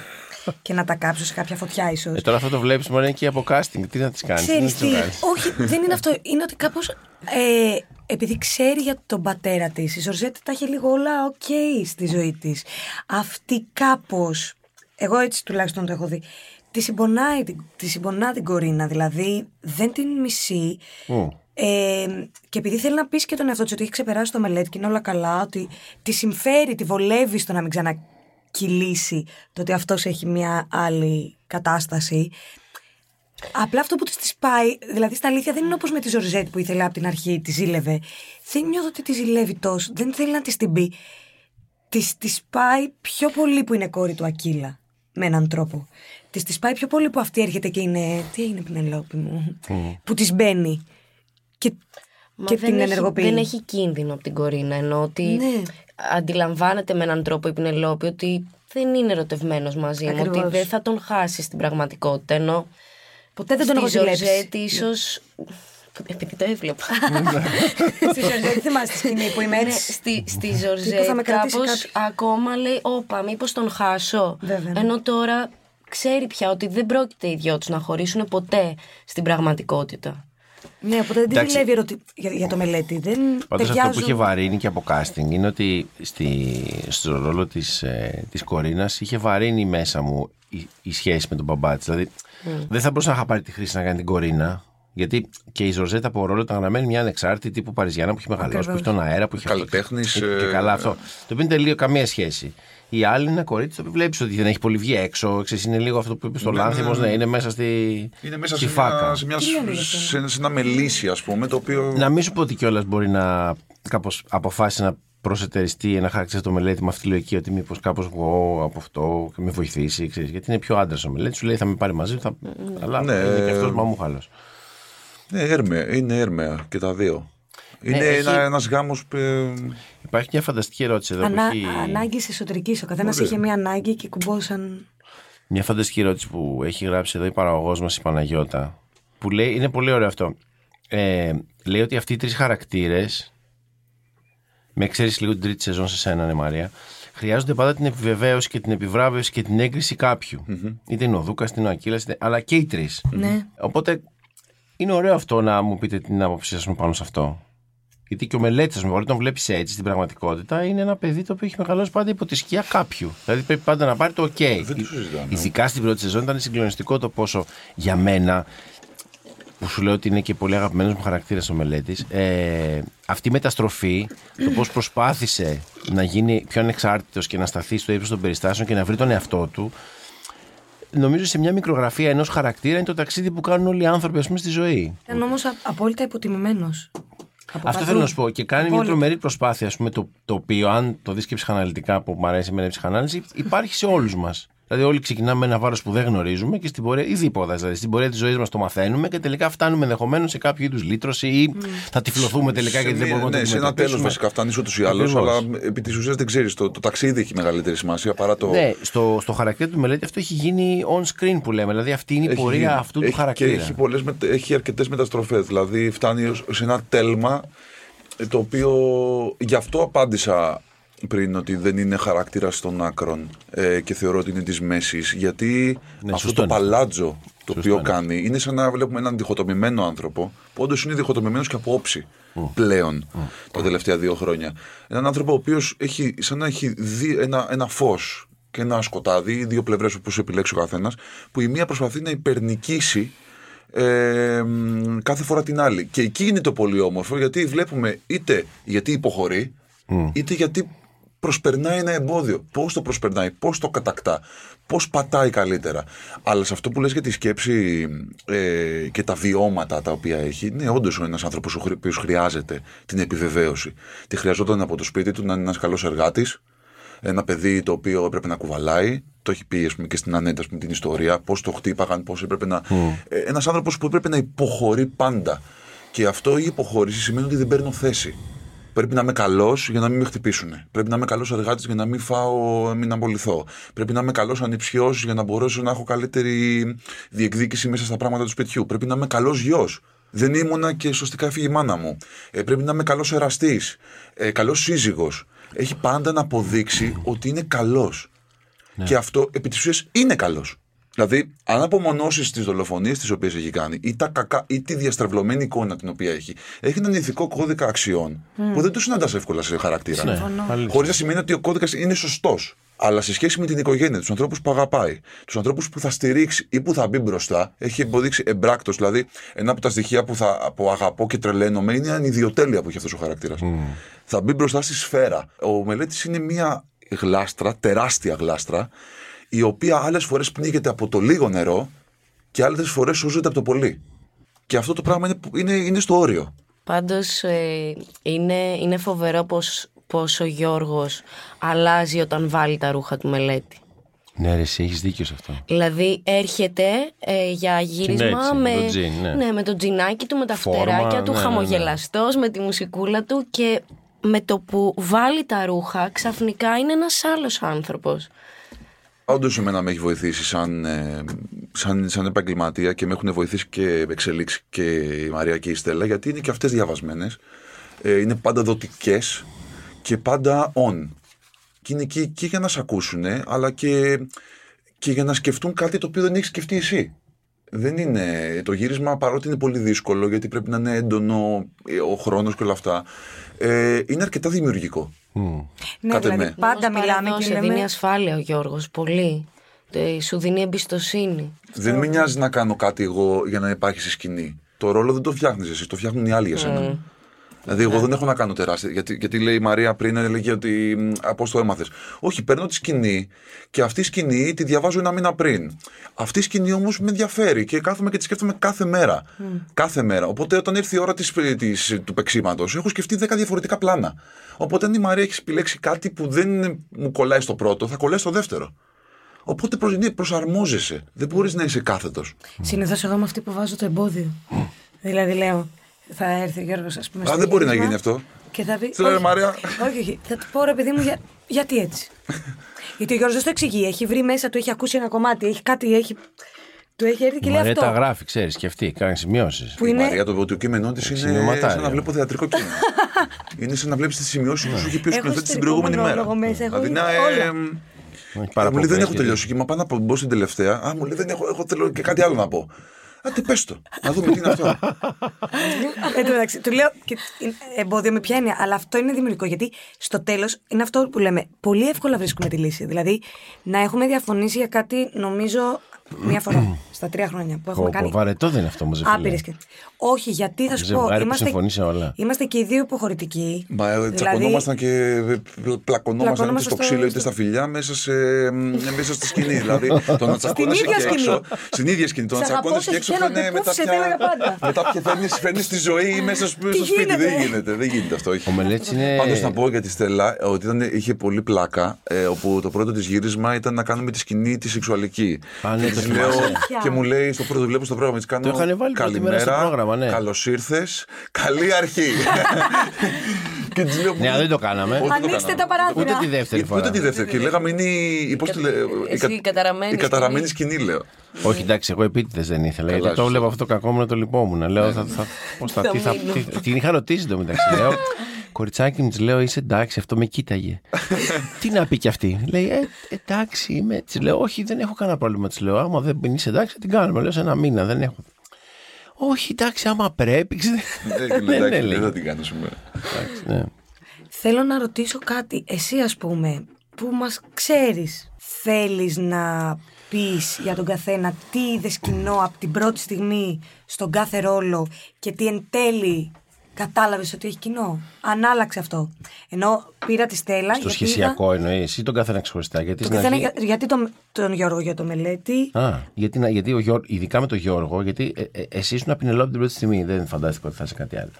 και να τα κάψω σε κάποια φωτιά, ίσως. Ε, τώρα αυτό το βλέπεις μόνο είναι και από casting. Τι να της κάνεις. Ξέρεις τι. Όχι, δεν είναι αυτό. Είναι ότι κάπως. Ε, επειδή ξέρει για τον πατέρα της, η Ζορζέτα τα έχει λίγο όλα οκ στη ζωή της. Αυτή κάπως. Εγώ έτσι τουλάχιστον το έχω δει. Τη συμπονάει, την- τη συμπονά την Κορίνα. Δηλαδή δεν την μισεί. Ε, και επειδή θέλει να πείσει και τον εαυτό της ότι έχει ξεπεράσει το Μελέτη και είναι όλα καλά, ότι τη συμφέρει, τη βολεύει στο να μην ξανακυλήσει το ότι αυτός έχει μια άλλη κατάσταση. Απλά αυτό που της τις πάει, δηλαδή στα αλήθεια δεν είναι όπως με τη Ζορζέτ που ήθελε από την αρχή, τη ζήλευε. Δεν νιώθω ότι τη ζηλεύει τόσο, δεν θέλει να της την πει. Της τις πάει πιο πολύ που είναι κόρη του Ακύλα, με έναν τρόπο. Της τις πάει πιο πολύ που αυτή έρχεται και είναι. Τι είναι Πινελόπη μου, που της μπαίνει. Και, Μα και δεν την έχει- ενεργοποιεί. Δεν έχει κίνδυνο από την κορίνα. Ενώ ότι Ναι. αντιλαμβάνεται με έναν τρόπο η Πινελόπη ότι δεν είναι ερωτευμένος μαζί μου. Ακριβώς. Ότι δεν θα τον χάσει στην πραγματικότητα. Ενώ Ποτέ δεν τον έχω στη ζηλέψει. Ζορζέτη ίσω. Επειδή το έβλεπα. Στη Ζορζέτη θυμάσαι τη σκηνή που είμαι Ναι, έτσι. στη, στη θα Ζορζέτη με κρατήσει κάπως κάποιος. ακόμα λέει όπα μήπως τον χάσω Βέβαια, ναι. ενώ τώρα ξέρει πια ότι δεν πρόκειται οι δυο τους να χωρίσουν ποτέ στην πραγματικότητα Ναι, οπότε δεν τη Εντάξει. ζηλεύει ερωτη... για, για το μελέτη. Δεν Πάντως αυτό ταιριάζουν. που είχε βαρύνει και από casting είναι ότι στη, στο ρόλο της ε, της Κορίνας είχε βαρύνει μέσα μου η, η σχέση με τον μπαμπά της. Δηλαδή δεν θα μπορούσα να είχα πάρει τη χρήση να κάνει την Κορίνα. Γιατί και η Ζωζέτα από ρόλο ήταν γραμμένη μια ανεξάρτητη τύπου Παριζιάνα που έχει μεγαλώσει, που έχει τον αέρα, που έχει Καλλιτέχνης, Και ε, καλά αυτό. Το οποίο είναι τελείω καμία σχέση. Η άλλη είναι ένα κορίτσι το οποίο βλέπεις ότι δεν έχει πολύ βγει έξω. Ξέρεις, είναι λίγο αυτό που είπες στο Ναι, Λάνθιμος, ναι, ναι, ναι. είναι μέσα στη, Είναι μέσα στη σε, φάκα. μια, σε, μια, σε, σε ένα μελίσι, ας πούμε, το οποίο. Να μην σου πω ότι κιόλας μπορεί να κάπως αποφάσισε να προσετεριστεί ένα χαρακτήρα το μελέτη με αυτή τη λογική ότι μήπως κάπως βγω από αυτό και με βοηθήσει. Ξέρεις, γιατί είναι πιο άντρας ο μελέτη. Σου λέει θα με πάρει μαζί του. Θα... Αλλά Ναι. είναι και αυτός μαμούχαλος. Ναι, έρμεα, είναι έρμεα και τα δύο. Είναι έχει- ένα, ένας γάμος ε, Υπάρχει μια φανταστική ερώτηση εδώ. Ανά, που έχει... Ανάγκη εσωτερική. Ο καθένας είχε μια ανάγκη και κουμπόσαν. Μια φανταστική ερώτηση που έχει γράψει εδώ η παραγωγός μας η Παναγιώτα. Που λέει, είναι πολύ ωραίο αυτό. Ε, λέει ότι αυτοί οι τρεις χαρακτήρες. Με εξαίρεση λίγο την τρίτη σεζόν σε σένα, ναι, Μαρία. Χρειάζονται πάντα την επιβεβαίωση και την επιβράβευση και την έγκριση κάποιου. Είτε είναι ο Δούκας, είτε είναι ο Ακύλα, αλλά και οι τρεις. Ναι. Οπότε είναι ωραίο αυτό να μου πείτε την άποψή σα πάνω σε αυτό. Γιατί και ο μελέτης, ας πούμε, όταν βλέπεις έτσι στην πραγματικότητα, είναι ένα παιδί το οποίο έχει μεγαλώσει πάντα υπό τη σκιά κάποιου. Δηλαδή πρέπει πάντα να πάρει το OK. Δεν το συζητάμε. Ειδικά στην πρώτη σεζόν ήταν συγκλονιστικό το πόσο για μένα, που σου λέω ότι είναι και πολύ αγαπημένος μου χαρακτήρας ο μελέτης, ε, αυτή η μεταστροφή, το πώς προσπάθησε να γίνει πιο ανεξάρτητος και να σταθεί στο ύψος των περιστάσεων και να βρει τον εαυτό του, νομίζω σε μια μικρογραφία ενός χαρακτήρα είναι το ταξίδι που κάνουν όλοι οι άνθρωποι, ας πούμε, στη ζωή. Ήταν όμως απόλυτα υποτιμημένος. Αυτό θέλω να σου πω. Και κάνει μια τρομερή προσπάθεια, ας πούμε, το, το οποίο, αν το δεις και ψυχαναλυτικά που μου αρέσει εμένα η ψυχανάλυση, υπάρχει σε όλους μας. Δηλαδή, όλοι ξεκινάμε με ένα βάρος που δεν γνωρίζουμε και στην πορεία, ή δίποτα, δηλαδή, στην πορεία της ζωής μας το μαθαίνουμε και τελικά φτάνουμε ενδεχομένως σε κάποιο είδους λύτρωση ή θα τυφλωθούμε τελικά γιατί δεν Σε μία- μπορούμε να ναι, το σε ένα τέλος αντιμετωπίσουμε. βασικά φτάνει ούτως ή άλλως, Ακριβώς. αλλά επί της ουσίας δεν ξέρεις. Το, το ταξίδι έχει μεγαλύτερη σημασία παρά το. Ναι, στο, στο χαρακτήρα του μελέτη αυτό έχει γίνει on screen που λέμε. Δηλαδή αυτή είναι η Έχει πορεία γίνει. αυτού έχει, του χαρακτήρα. Και έχει, πολλές, μετε- έχει αρκετές μεταστροφές. Δηλαδή φτάνει ως- σε ένα τέλμα ε, το οποίο γι' αυτό απάντησα πριν ότι δεν είναι χαρακτήρα των άκρων ε, και θεωρώ ότι είναι της μέσης γιατί Ναι, αυτό σωστό το είναι. παλάτζο το Σωστό οποίο είναι. κάνει είναι σαν να βλέπουμε έναν διχοτομημένο άνθρωπο που όντως είναι διχοτομημένος και από όψη πλέον τα τελευταία δύο χρόνια. Έναν άνθρωπο ο οποίος έχει, σαν να έχει δει ένα, ένα φως και ένα σκοτάδι, δύο πλευρές όπως επιλέξει ο καθένας, που η μία προσπαθεί να υπερνικήσει ε, μ, κάθε φορά την άλλη. Και εκεί είναι το πολύ όμορφο, γιατί βλέπουμε είτε γιατί υποχωρεί, είτε γιατί προσπερνάει ένα εμπόδιο. Πώς το προσπερνάει, πώς το κατακτά, πώς πατάει καλύτερα. Αλλά σε αυτό που λες για τη σκέψη ε, και τα βιώματα τα οποία έχει, ναι, όντως ο ένας άνθρωπος ο οποίος χρειάζεται την επιβεβαίωση. Τη χρειαζόταν από το σπίτι του να είναι ένας καλός εργάτης, ένα παιδί το οποίο έπρεπε να κουβαλάει. Το έχει πει ας πούμε, και στην Ανέτα ας πούμε, την ιστορία. Πώς το χτύπαγαν, πώς έπρεπε να. Ε, Ένας άνθρωπος που έπρεπε να υποχωρεί πάντα. Και αυτό η υποχώρηση σημαίνει ότι δεν παίρνω θέση. Πρέπει να είμαι καλός για να μην με χτυπήσουν. Πρέπει να είμαι καλός εργάτης για να μην φάω, μην απολυθώ. Πρέπει να είμαι καλός ανιψιός για να μπορέσω να έχω καλύτερη διεκδίκηση μέσα στα πράγματα του σπιτιού. Πρέπει να είμαι καλός γιος. Δεν ήμουνα και σωστικά έφυγε η μάνα μου. Ε, πρέπει να είμαι καλός εραστής. Ε, καλός σύζυγος. Έχει πάντα να αποδείξει ότι είναι καλός. Και αυτό επί της ουσίας είναι καλός. Δηλαδή, αν απομονώσεις τις δολοφονίες τις οποίες έχει κάνει ή, τα κακά, ή τη διαστρεβλωμένη εικόνα την οποία έχει, έχει έναν ηθικό κώδικα αξιών που δεν το συναντάς εύκολα σε χαρακτήρα. Ναι, αλήθεια. Χωρίς να σημαίνει ότι ο κώδικας είναι σωστός. Αλλά σε σχέση με την οικογένεια, τους ανθρώπους που αγαπάει, τους ανθρώπους που θα στηρίξει ή που θα μπει μπροστά, έχει υποδείξει εμπράκτος. Δηλαδή, ένα από τα στοιχεία που, θα, που αγαπώ και τρελαίνομαι είναι η ανιδιοτέλεια που έχει αυτός ο χαρακτήρας. Θα μπει μπροστά στη σφαίρα. Ο μελέτης είναι μια γλάστρα, τεράστια γλάστρα, η οποία άλλες φορές πνίγεται από το λίγο νερό και άλλες φορές σώζεται από το πολύ. Και αυτό το πράγμα είναι, είναι, είναι στο όριο. Πάντως ε, είναι, είναι φοβερό πως, πως ο Γιώργος αλλάζει όταν βάλει τα ρούχα του μελέτη. Ναι, ρε, εσύ έχεις δίκιο σε αυτό. Δηλαδή έρχεται ε, για γύρισμα έτσι, με, με το τζιν, ναι. με το τζινάκι του, με τα Φόρμα, φτεράκια του, ναι, ναι, ναι. χαμογελαστός, με τη μουσικούλα του και με το που βάλει τα ρούχα ξαφνικά είναι ένας άλλος άνθρωπος. Όντως, εμένα με έχει βοηθήσει σαν, ε, σαν, σαν επαγγελματία και με έχουν βοηθήσει και εξελίξει και η Μαρία και η Στέλλα, γιατί είναι και αυτές διαβασμένες. Ε, είναι πάντα δοτικές και πάντα on. Και είναι εκεί και για να σε ακούσουν, αλλά και, και για να σκεφτούν κάτι το οποίο δεν έχεις σκεφτεί εσύ. Δεν είναι. Το γύρισμα, παρότι είναι πολύ δύσκολο, γιατί πρέπει να είναι έντονο ε, ο χρόνος και όλα αυτά, ε, είναι αρκετά δημιουργικό. Ναι, Κάτε δηλαδή με. πάντα Όμως μιλάμε παραδόσε, και δίνει λέμε. ασφάλεια ο Γιώργος, πολύ. Ε, Σου δίνει εμπιστοσύνη. Δεν με νοιάζει να κάνω κάτι εγώ για να υπάρχει στη σκηνή. Το ρόλο δεν το φτιάχνεις εσύ, το φτιάχνουν οι άλλοι για σένα. Δηλαδή, εγώ δεν έχω να κάνω τεράστια. Γιατί, γιατί λέει η Μαρία πριν, έλεγε ότι πώ το έμαθες. Όχι, παίρνω τη σκηνή και αυτή η σκηνή τη διαβάζω ένα μήνα πριν. Αυτή η σκηνή όμως με ενδιαφέρει και κάθομαι και τη σκέφτομαι κάθε μέρα. Κάθε μέρα. Οπότε, όταν έρθει η ώρα της, της, του παίξήματος, έχω σκεφτεί 10 διαφορετικά πλάνα. Οπότε, αν η Μαρία έχει επιλέξει κάτι που δεν μου κολλάει στο πρώτο, θα κολλάει στο δεύτερο. Οπότε προσ, ναι, προσαρμόζεσαι. Δεν μπορείς να είσαι κάθετος. Συνήθως εγώ είμαι αυτή που βάζω το εμπόδιο. δηλαδή λέω, θα έρθει ο Γιώργος, ας πούμε. Α, στο δεν μπορεί να γύρισμα γίνει αυτό. Και θα πει. Τι λέει, όχι, Μαρία. Όχι, όχι. Θα του πω ρε παιδί μου, για, γιατί έτσι. γιατί ο Γιώργος δεν στο εξηγεί. Έχει βρει μέσα του, έχει ακούσει ένα κομμάτι, έχει κάτι, έχει. Του έχει έρθει και Η λέει Μαρία τα αυτό. γράφει, ξέρεις, και αυτή, κάνει σημειώσεις. Που Η είναι. Μαρία, το, το κείμενό τη είναι Σημειωματάρια. σαν να βλέπω θεατρικό κείμενο. είναι σαν να βλέπεις τις σημειώσεις που σου έχει πει ο Έχω σκηνοθέτη την εσωτερικό προηγούμενη μέρα. μονόλογο μέσα, έχω Δηλαδή, να, όλα. ε, Πάρα μου λέει δεν πολύ έχω τελειώσει. Και μα πάω να πω- μπω στην τελευταία. Α, μου λέει δεν έχω, έχω θέλω και κάτι άλλο να πω. Άντε πες το. Να δούμε τι είναι αυτό. Εν τω μεταξύ, του λέω και είναι εμπόδιο με ποια έννοια, αλλά αυτό είναι δημιουργικό. Γιατί στο τέλος είναι αυτό που λέμε. Πολύ εύκολα βρίσκουμε τη λύση. Δηλαδή, να έχουμε διαφωνήσει για κάτι, νομίζω, μία φορά στα τρία χρόνια που έχουμε κάνει. Βαρετό δεν είναι αυτό όμως. Άπειρες και. Όχι, γιατί θα σου πω. Ζευγάρι που Είμαστε, συμφωνείς σε όλα. είμαστε και οι δύο υποχωρητικοί. Μα ε, Δηλαδή, τσακωνόμασταν και ε, πλακωνόμασταν είτε Πλακωνόμαστε στο στο- ξύλο είτε στα φιλιά μέσα, σε, μ, μέσα στη σκηνή. δηλαδή το να τσακώνεσαι ίδια και σκηνή. έξω. Στην ίδια σκηνή. Το να Σ' αγαπώ, τσακώνεσαι σε και έξω χαίρομαι, φαίνεται μετά πού σε έλεγα πάντα. πια. Μετά πια φέρνεις- φέρνεις τη ζωή μέσα στο στο σπίτι. γίνεται; Δεν γίνεται. Δεν γίνεται αυτό. όχι. Ο Μελέτης είναι. Πάντως να πω για τη Στέλλα ότι ήταν, είχε πολύ πλάκα. Ε, όπου το πρώτο της γύρισμα ήταν να κάνουμε τη σκηνή τη σεξουαλική. Α, ναι, και, το της λέω, θυμάσαι. και μου λέει στο πρώτο βλέπω στο πρόγραμμα τη κάνω. Το είχαν βάλει πρώτη μέρα στο πρόγραμμα, ναι. Καλώς ήρθες. Καλή αρχή. και της λέω. Ναι, δεν το κάναμε. Πώς το Ανοίξτε κάναμε. τα παράθυρα. Ούτε τη δεύτερη Ούτε φορά. τη δεύτερη. Και λέγαμε είναι η. Πώς τη λέ- Εσύ, κα- η καταραμένη η καταραμένη σκηνή, λέω. Όχι, εντάξει, εγώ επίτηδες δεν ήθελα. Καλά, Γιατί το σωστά. βλέπω αυτό το κακό μου να το λυπόμουν. Λέω, θα, θα, πώς θα, Θα τι θα, μείνω. τι- την είχα ρωτήσει το μεταξύ. Λέω, κοριτσάκι μου, της λέω, είσαι εντάξει, αυτό με κοίταγε. τι να πει κι αυτή. Λέει, ε, εντάξει, είμαι. Της λέω, όχι, δεν έχω κανένα πρόβλημα. Της λέω, άμα δεν είσαι εντάξει, θα την κάνουμε. Λέω, σε ένα μήνα δεν έχω. Όχι, εντάξει, άμα πρέπει. ξέρεις. Ε, Δεν εντάξει, έλεγε. Δεν θα την κάνω σήμερα. Εντάξει, ναι. Θέλω να ρωτήσω κάτι. Εσύ, ας πούμε, που μας ξέρεις, θέλεις να πεις για τον καθένα τι είδες κοινό από την πρώτη στιγμή στον κάθε ρόλο και τι εν τέλει κατάλαβες ότι έχει κοινό. Αν άλλαξε αυτό. Ενώ πήρα τη Στέλλα. Στο γιατί είδα- σχεσιακό εννοείς ή τον καθένα ξεχωριστά. Γιατί Το στην καθένα, αρχή- για- γιατί τον, τον Γιώργο για το μελέτη. Α, γιατί, να- γιατί ο Γιώργο, ειδικά με τον Γιώργο, γιατί ε, ε, εσύ ήσουν απεινελόπη την πρώτη στιγμή, δεν φαντάστηκα ότι θα είσαι κάτι άλλο.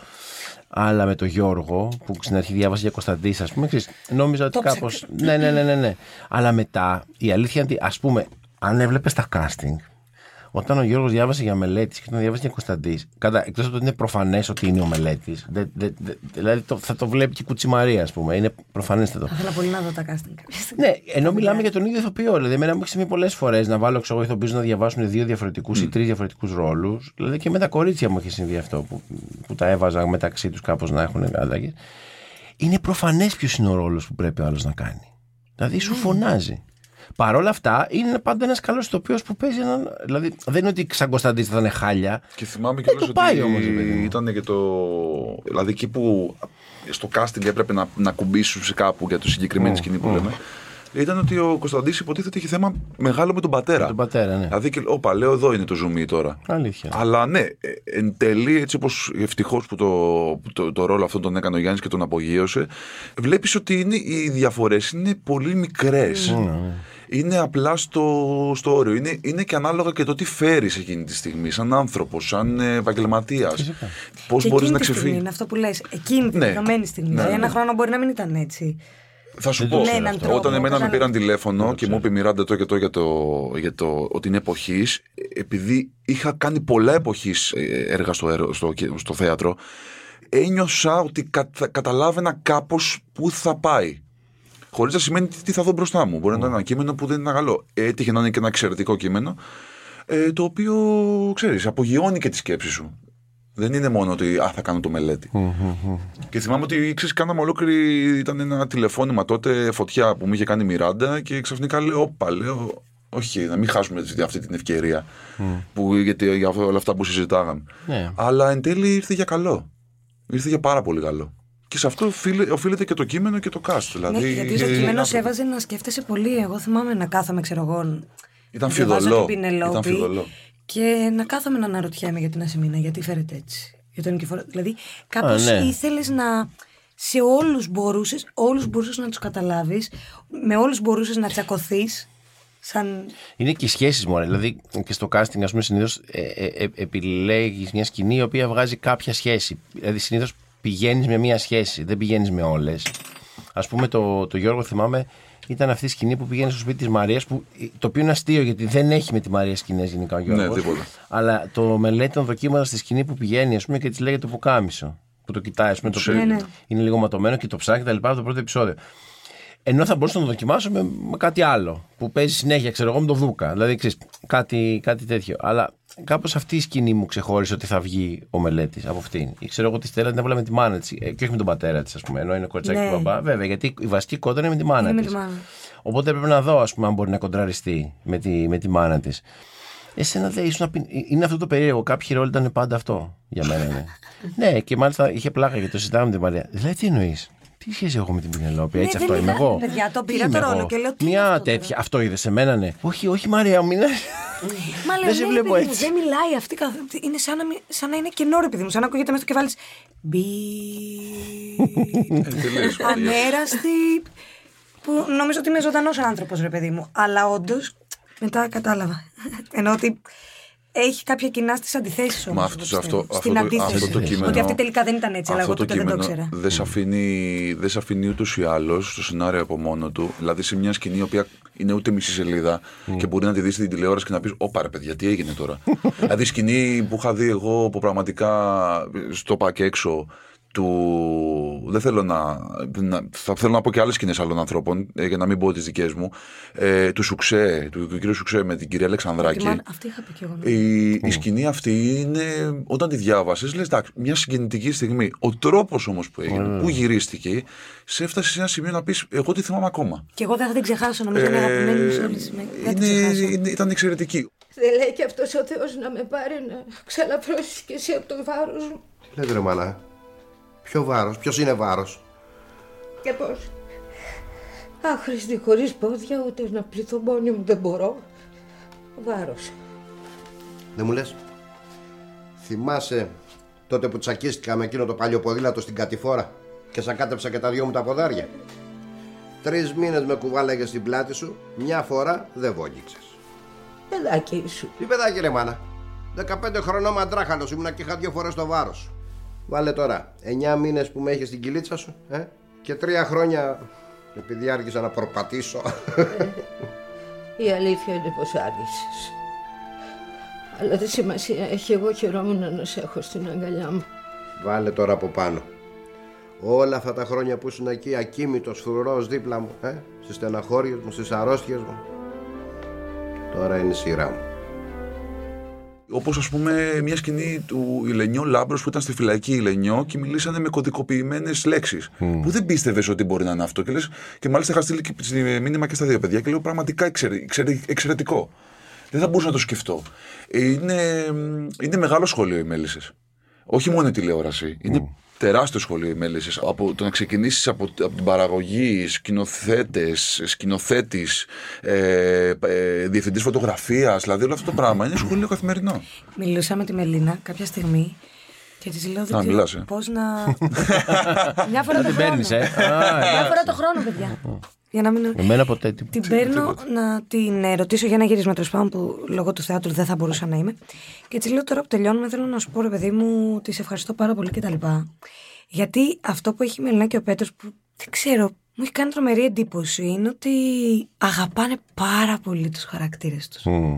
Αλλά με τον Γιώργο, που στην αρχή διάβασε για Κωνσταντή, ας πούμε, ξέρεις, νόμιζα ότι Το κάπω. Ναι, ναι, ναι, ναι, ναι. Αλλά μετά η αλήθεια είναι ότι, ας πούμε, αν έβλεπες τα casting, όταν ο Γιώργος διάβασε για μελέτης και όταν διάβασε για Κωνσταντής, εκτός από το ότι είναι προφανές ότι είναι ο μελέτης, δηλαδή το, θα το βλέπει και η Κουτσιμαρία, ας πούμε. Είναι προφανέστατο. Θα ήθελα πολύ να δω τα casting. Ναι, ενώ μιλάμε για τον ίδιο ηθοποιό. Δηλαδή, εμένα μου έχει συμβεί πολλές φορές να βάλω ξέρω, ηθοποιούς να διαβάσουν δύο διαφορετικούς ή τρεις διαφορετικούς ρόλους. Δηλαδή και με τα κορίτσια μου έχει συμβεί αυτό που, που τα έβαζα μεταξύ τους κάπως να έχουν αλλαγέ. Είναι προφανές ποιος είναι ο ρόλος που πρέπει ο άλλος να κάνει. Δηλαδή σου φωνάζει. Παρ' όλα αυτά, είναι πάντα ένας καλός ηθοποιός που παίζει έναν. Δηλαδή, δεν είναι ότι σαν Κωνσταντή θα είναι χάλια. Και θυμάμαι Δεν κιόλας το πάει ότι όμως, ρε παιδί μου. ήταν και το. Δηλαδή εκεί που στο casting έπρεπε να, να κουμπίσουν σε κάπου για το συγκεκριμένη σκηνή που λέμε. Ήταν ότι ο Κωνσταντή υποτίθεται είχε θέμα μεγάλο με τον πατέρα. Με τον πατέρα, ναι. Δηλαδή, και, όπα, λέω εδώ είναι το ζουμί τώρα. Αλήθεια. Αλλά ναι, ε, εν τέλει, έτσι όπως ευτυχώς που, το, που το, το ρόλο αυτό τον έκανε ο Γιάννης και τον απογείωσε, βλέπεις ότι είναι, οι διαφορές είναι πολύ μικρές. Είναι απλά στο, στο όριο. Είναι, είναι και ανάλογα και το τι φέρεις εκείνη τη στιγμή, σαν άνθρωπος, σαν επαγγελματίας. Πώς Και μπορείς εκείνη να τη στιγμή ξεφύγεις. είναι αυτό που λες. Εκείνη την Ναι. δεδομένη στιγμή. Ναι, Δηλαδή, ναι. Ένα χρόνο μπορεί να μην ήταν έτσι. Θα σου Δεν πω, το ξέρω αυτό. όταν εμένα με Κατάλαβα. πήραν τηλέφωνο και μου είπε Μιράντα το και το για το, για το ότι είναι εποχής, επειδή είχα κάνει πολλά εποχής έργα στο, έργο- στο, στο θέατρο, ένιωσα ότι κατα, καταλάβαινα κάπως πού θα πάει. Χωρίς να σημαίνει τι- τι θα δω μπροστά μου. Μπορεί να είναι ένα κείμενο που δεν είναι καλό. Έτυχε να είναι και ένα εξαιρετικό κείμενο, ε, το οποίο ξέρεις, απογειώνει και τη σκέψη σου. Δεν είναι μόνο ότι α, θα κάνω το μελέτη. Και θυμάμαι ότι ξέρεις, κάναμε ολόκληρη. ήταν ένα τηλεφώνημα τότε φωτιά που μου είχε κάνει η Μιράντα και ξαφνικά λέω: Όπα, λέω. Όχι, να μην χάσουμε αυτή την ευκαιρία. Που, γιατί, για όλα αυτά που συζητάγαμε. Ναι. Αλλά εν τέλει ήρθε για καλό. Ήρθε για πάρα πολύ καλό. Και σε αυτό οφείλε- οφείλεται και το κείμενο και το cast. Δηλαδή, Ναι, γιατί στο ε, κείμενο σε έβαζε να σκέφτεσαι πολύ. Εγώ θυμάμαι να κάθομαι, ξέρω εγώ. Ήταν να διαβάζω φιδωλό. την Πινελόπη Ήταν φιδωλό. Και να κάθομαι να αναρωτιέμαι για την Ασημίνα, γιατί φέρεται έτσι. Για τον Νικηφόρο. Δηλαδή, κάπω Α, ναι. ήθελες να. Σε όλους μπορούσες, όλους μπορούσες να τους καταλάβεις, με όλους μπορούσες να τσακωθείς. Σαν. Είναι και οι σχέσεις μου. ρε. Δηλαδή και στο casting, ας πούμε, συνήθως ε, ε, ε, επιλέγεις μια σκηνή η οποία βγάζει κάποια σχέση. Δηλαδή συνήθως πηγαίνεις με μια σχέση, δεν πηγαίνεις με όλες. Α πούμε, το, το Γιώργο θυμάμαι ήταν αυτή η σκηνή που πήγαινε στο σπίτι της Μαρίας, το οποίο είναι αστείο γιατί δεν έχει με τη Μαρία σκηνές γενικά ο Γιώργος. τίποτα. Αλλά το μελέτη τον δοκίμαζα στη σκηνή που πηγαίνει, ας πούμε, και της λέγεται πουκάμισο. που το κοιτάει, ας πούμε, το Ψεύδι. Ναι, ναι. είναι λίγο ματωμένο και το ψάχνει και τα λοιπά από το πρώτο επεισόδιο. Ενώ θα μπορούσα να το δοκιμάσω με, με κάτι άλλο που παίζει συνέχεια, ξέρω εγώ, με το Δούκα. Δηλαδή, ξέρεις, κάτι, κάτι τέτοιο. Αλλά κάπως αυτή η σκηνή μου ξεχώρισε ότι θα βγει ο μελέτης από αυτήν. Ή Ξέρω εγώ τη Στέλλα την έβαλα με τη μάνα της και όχι με τον πατέρα της, ας πούμε. Ενώ είναι κοριτσάκι Ναι. του μπαμπά. Βέβαια, γιατί η βασική κόντρα είναι με τη μάνα Είναι με της. τη μάνα. Οπότε έπρεπε να δω, ας πούμε, αν μπορεί να κοντραριστεί με τη, με τη μάνα της. Εσένα δεν ήσουν. απει- Είναι αυτό το περίεργο. Κάποιοι ρόλοι ήταν πάντα αυτό για μένα. Ναι, ναι και μάλιστα είχε πλάκα γιατί το συζητάμε με την Μαρία. Δηλαδή, τι εννοείς; Τι σχέση έχω με την Πινελόπη, έτσι Ναι, αυτό δεν είμαι είναι- εγώ; παιδιά, το Τι πήρα είμαι το ρόλο εγώ; και λέω, τι είναι Μια αυτό τώρα; τέτοια. Αυτό είδες σε μένα, ναι. Όχι, όχι, Μαρία, μην. Μα λέω, Δεν σε ναι, βλέπω παιδί μου, έτσι. Δεν μιλάει αυτή καθ- Είναι σαν να, μην- σαν να είναι κενό, ρε παιδί μου. Σαν να ακούγεται μέσα στο κεφάλι της. Μπι. Ε, τελείως, Μαρία; Ανέραστη. Που νομίζω ότι είμαι ζωντανός άνθρωπος, ρε παιδί μου. Αλλά όντως μετά κατάλαβα. Ενώ ότι έχει κάποια κοινά στις αντιθέσεις όμως. Μα αυτό, αυτό, αυτό, Στην το, αντίθεση. αυτό το κείμενο. Ότι αυτή τελικά δεν ήταν έτσι, αλλά εγώ αυτό τότε δεν το κείμενο ήξερα. Δεν σε αφήνει, δεν σε αφήνει ούτως ή άλλως στο σενάριο από μόνο του. Δηλαδή σε μια σκηνή η οποία είναι ούτε μισή σελίδα και μπορεί να τη δεις στην τηλεόραση και να πεις: Ωπα ρε παιδιά, τι έγινε τώρα. δηλαδή σκηνή που είχα δει εγώ που πραγματικά στο πακ έξω του. Δεν θέλω να, να. Θα θέλω να πω και άλλες σκηνές άλλων ανθρώπων, ε, για να μην πω τις δικές μου. Ε, του Σουξέ, του, του κύριου Σουξέ με την κυρία Αλεξανδράκη. Τη μάνα- Αυτή είχα πει κι εγώ. ναι. Η, η σκηνή αυτή είναι, όταν τη διάβασες, λες εντάξει, μια συγκινητική στιγμή. Ο τρόπος όμως που έγινε, που γυρίστηκε, σε έφτασε σε ένα σημείο να πεις: Εγώ τη θυμάμαι ακόμα. Και εγώ δεν θα την ξεχάσω, νομίζω είναι αγαπημένη μου σε όλη τη Δεν την είναι, ξεχάσω. είναι- ήταν εξαιρετική. Δεν λέει και αυτός ο Θεός να με πάρει να ξαλαφρώσεις και εσύ από το βάρος μου. Λέτε ρε μάνα. Ποιο βάρος, ποιος είναι βάρος; Και πώς; Άχρηστη χωρίς πόδια ούτε να πληθώ μόνη μου δεν μπορώ. Βάρος. Δεν μου λες; Θυμάσαι τότε που τσακίστηκα με εκείνο το παλιό ποδήλατο στην κατηφόρα και σαν κάτεψα και τα δυο μου τα ποδάρια; Τρεις μήνες με κουβάλαγες στην πλάτη σου, μια φορά δεν βόγγιξες. Παιδάκι σου. Τι παιδάκι ρε μάνα. 15 χρονών μαντράχαλος ήμουνα και είχα δύο φορές το βάρος. Βάλε τώρα 9 μήνες που με έχεις στην κυλίτσα σου ε; και τρία χρόνια επειδή άργησα να προπατήσω. Η αλήθεια είναι πως άργησες. Αλλά τι σημασία έχει εγώ χαιρόμουν να σε έχω στην αγκαλιά μου. Βάλε τώρα από πάνω. Όλα αυτά τα χρόνια που ήσουν εκεί ακίμητος, φρουρός δίπλα μου, ε, στις στεναχώριες μου, στις αρρώστιες μου. Τώρα είναι η σειρά μου. Όπως ας πούμε μια σκηνή του Ηλενιό Λάμπρος που ήταν στη φυλακή Ηλενιό και μιλήσανε με κωδικοποιημένες λέξεις. Που δεν πίστευες ότι μπορεί να είναι αυτό. Και, λες, και μάλιστα είχα στείλει και στη- μήνυμα και στα δύο παιδιά και λέω πραγματικά εξαιρε- εξαιρε- εξαιρετικό. Δεν θα μπορούσα να το σκεφτώ. Είναι, είναι μεγάλο σχολείο οι Μέλισσες. Όχι μόνο η τηλεόραση. Είναι τεράστιο σχολείο οι Μέλισσε. Από το να ξεκινήσεις από, από την παραγωγή, σκηνοθέτες, σκηνοθέτης, ε, ε, διευθυντής φωτογραφίας, δηλαδή όλο αυτό το πράγμα είναι σχολείο καθημερινό. Μιλούσα με τη Μελίνα κάποια στιγμή και της λέω Α, μιλάς, ε. πώς να. Μια φορά το την χρόνο. παίρνεις, ε. Α, Μια εντάξει. φορά το χρόνο, παιδιά. Για να μην. Εμένα ποτέ τίποτα. Την παίρνω να την ε, ρωτήσω για ένα γύρισμα τέλος πάντων που λόγω του θεάτρου δεν θα μπορούσα να είμαι. Και τη λέω τώρα που τελειώνουμε, θέλω να σου πω ρε παιδί μου ότι σε ευχαριστώ πάρα πολύ κτλ. Γιατί αυτό που έχει η Μελινά και ο Πέτρος, που δεν ξέρω, μου έχει κάνει τρομερή εντύπωση, είναι ότι αγαπάνε πάρα πολύ τους χαρακτήρες τους. Μμ.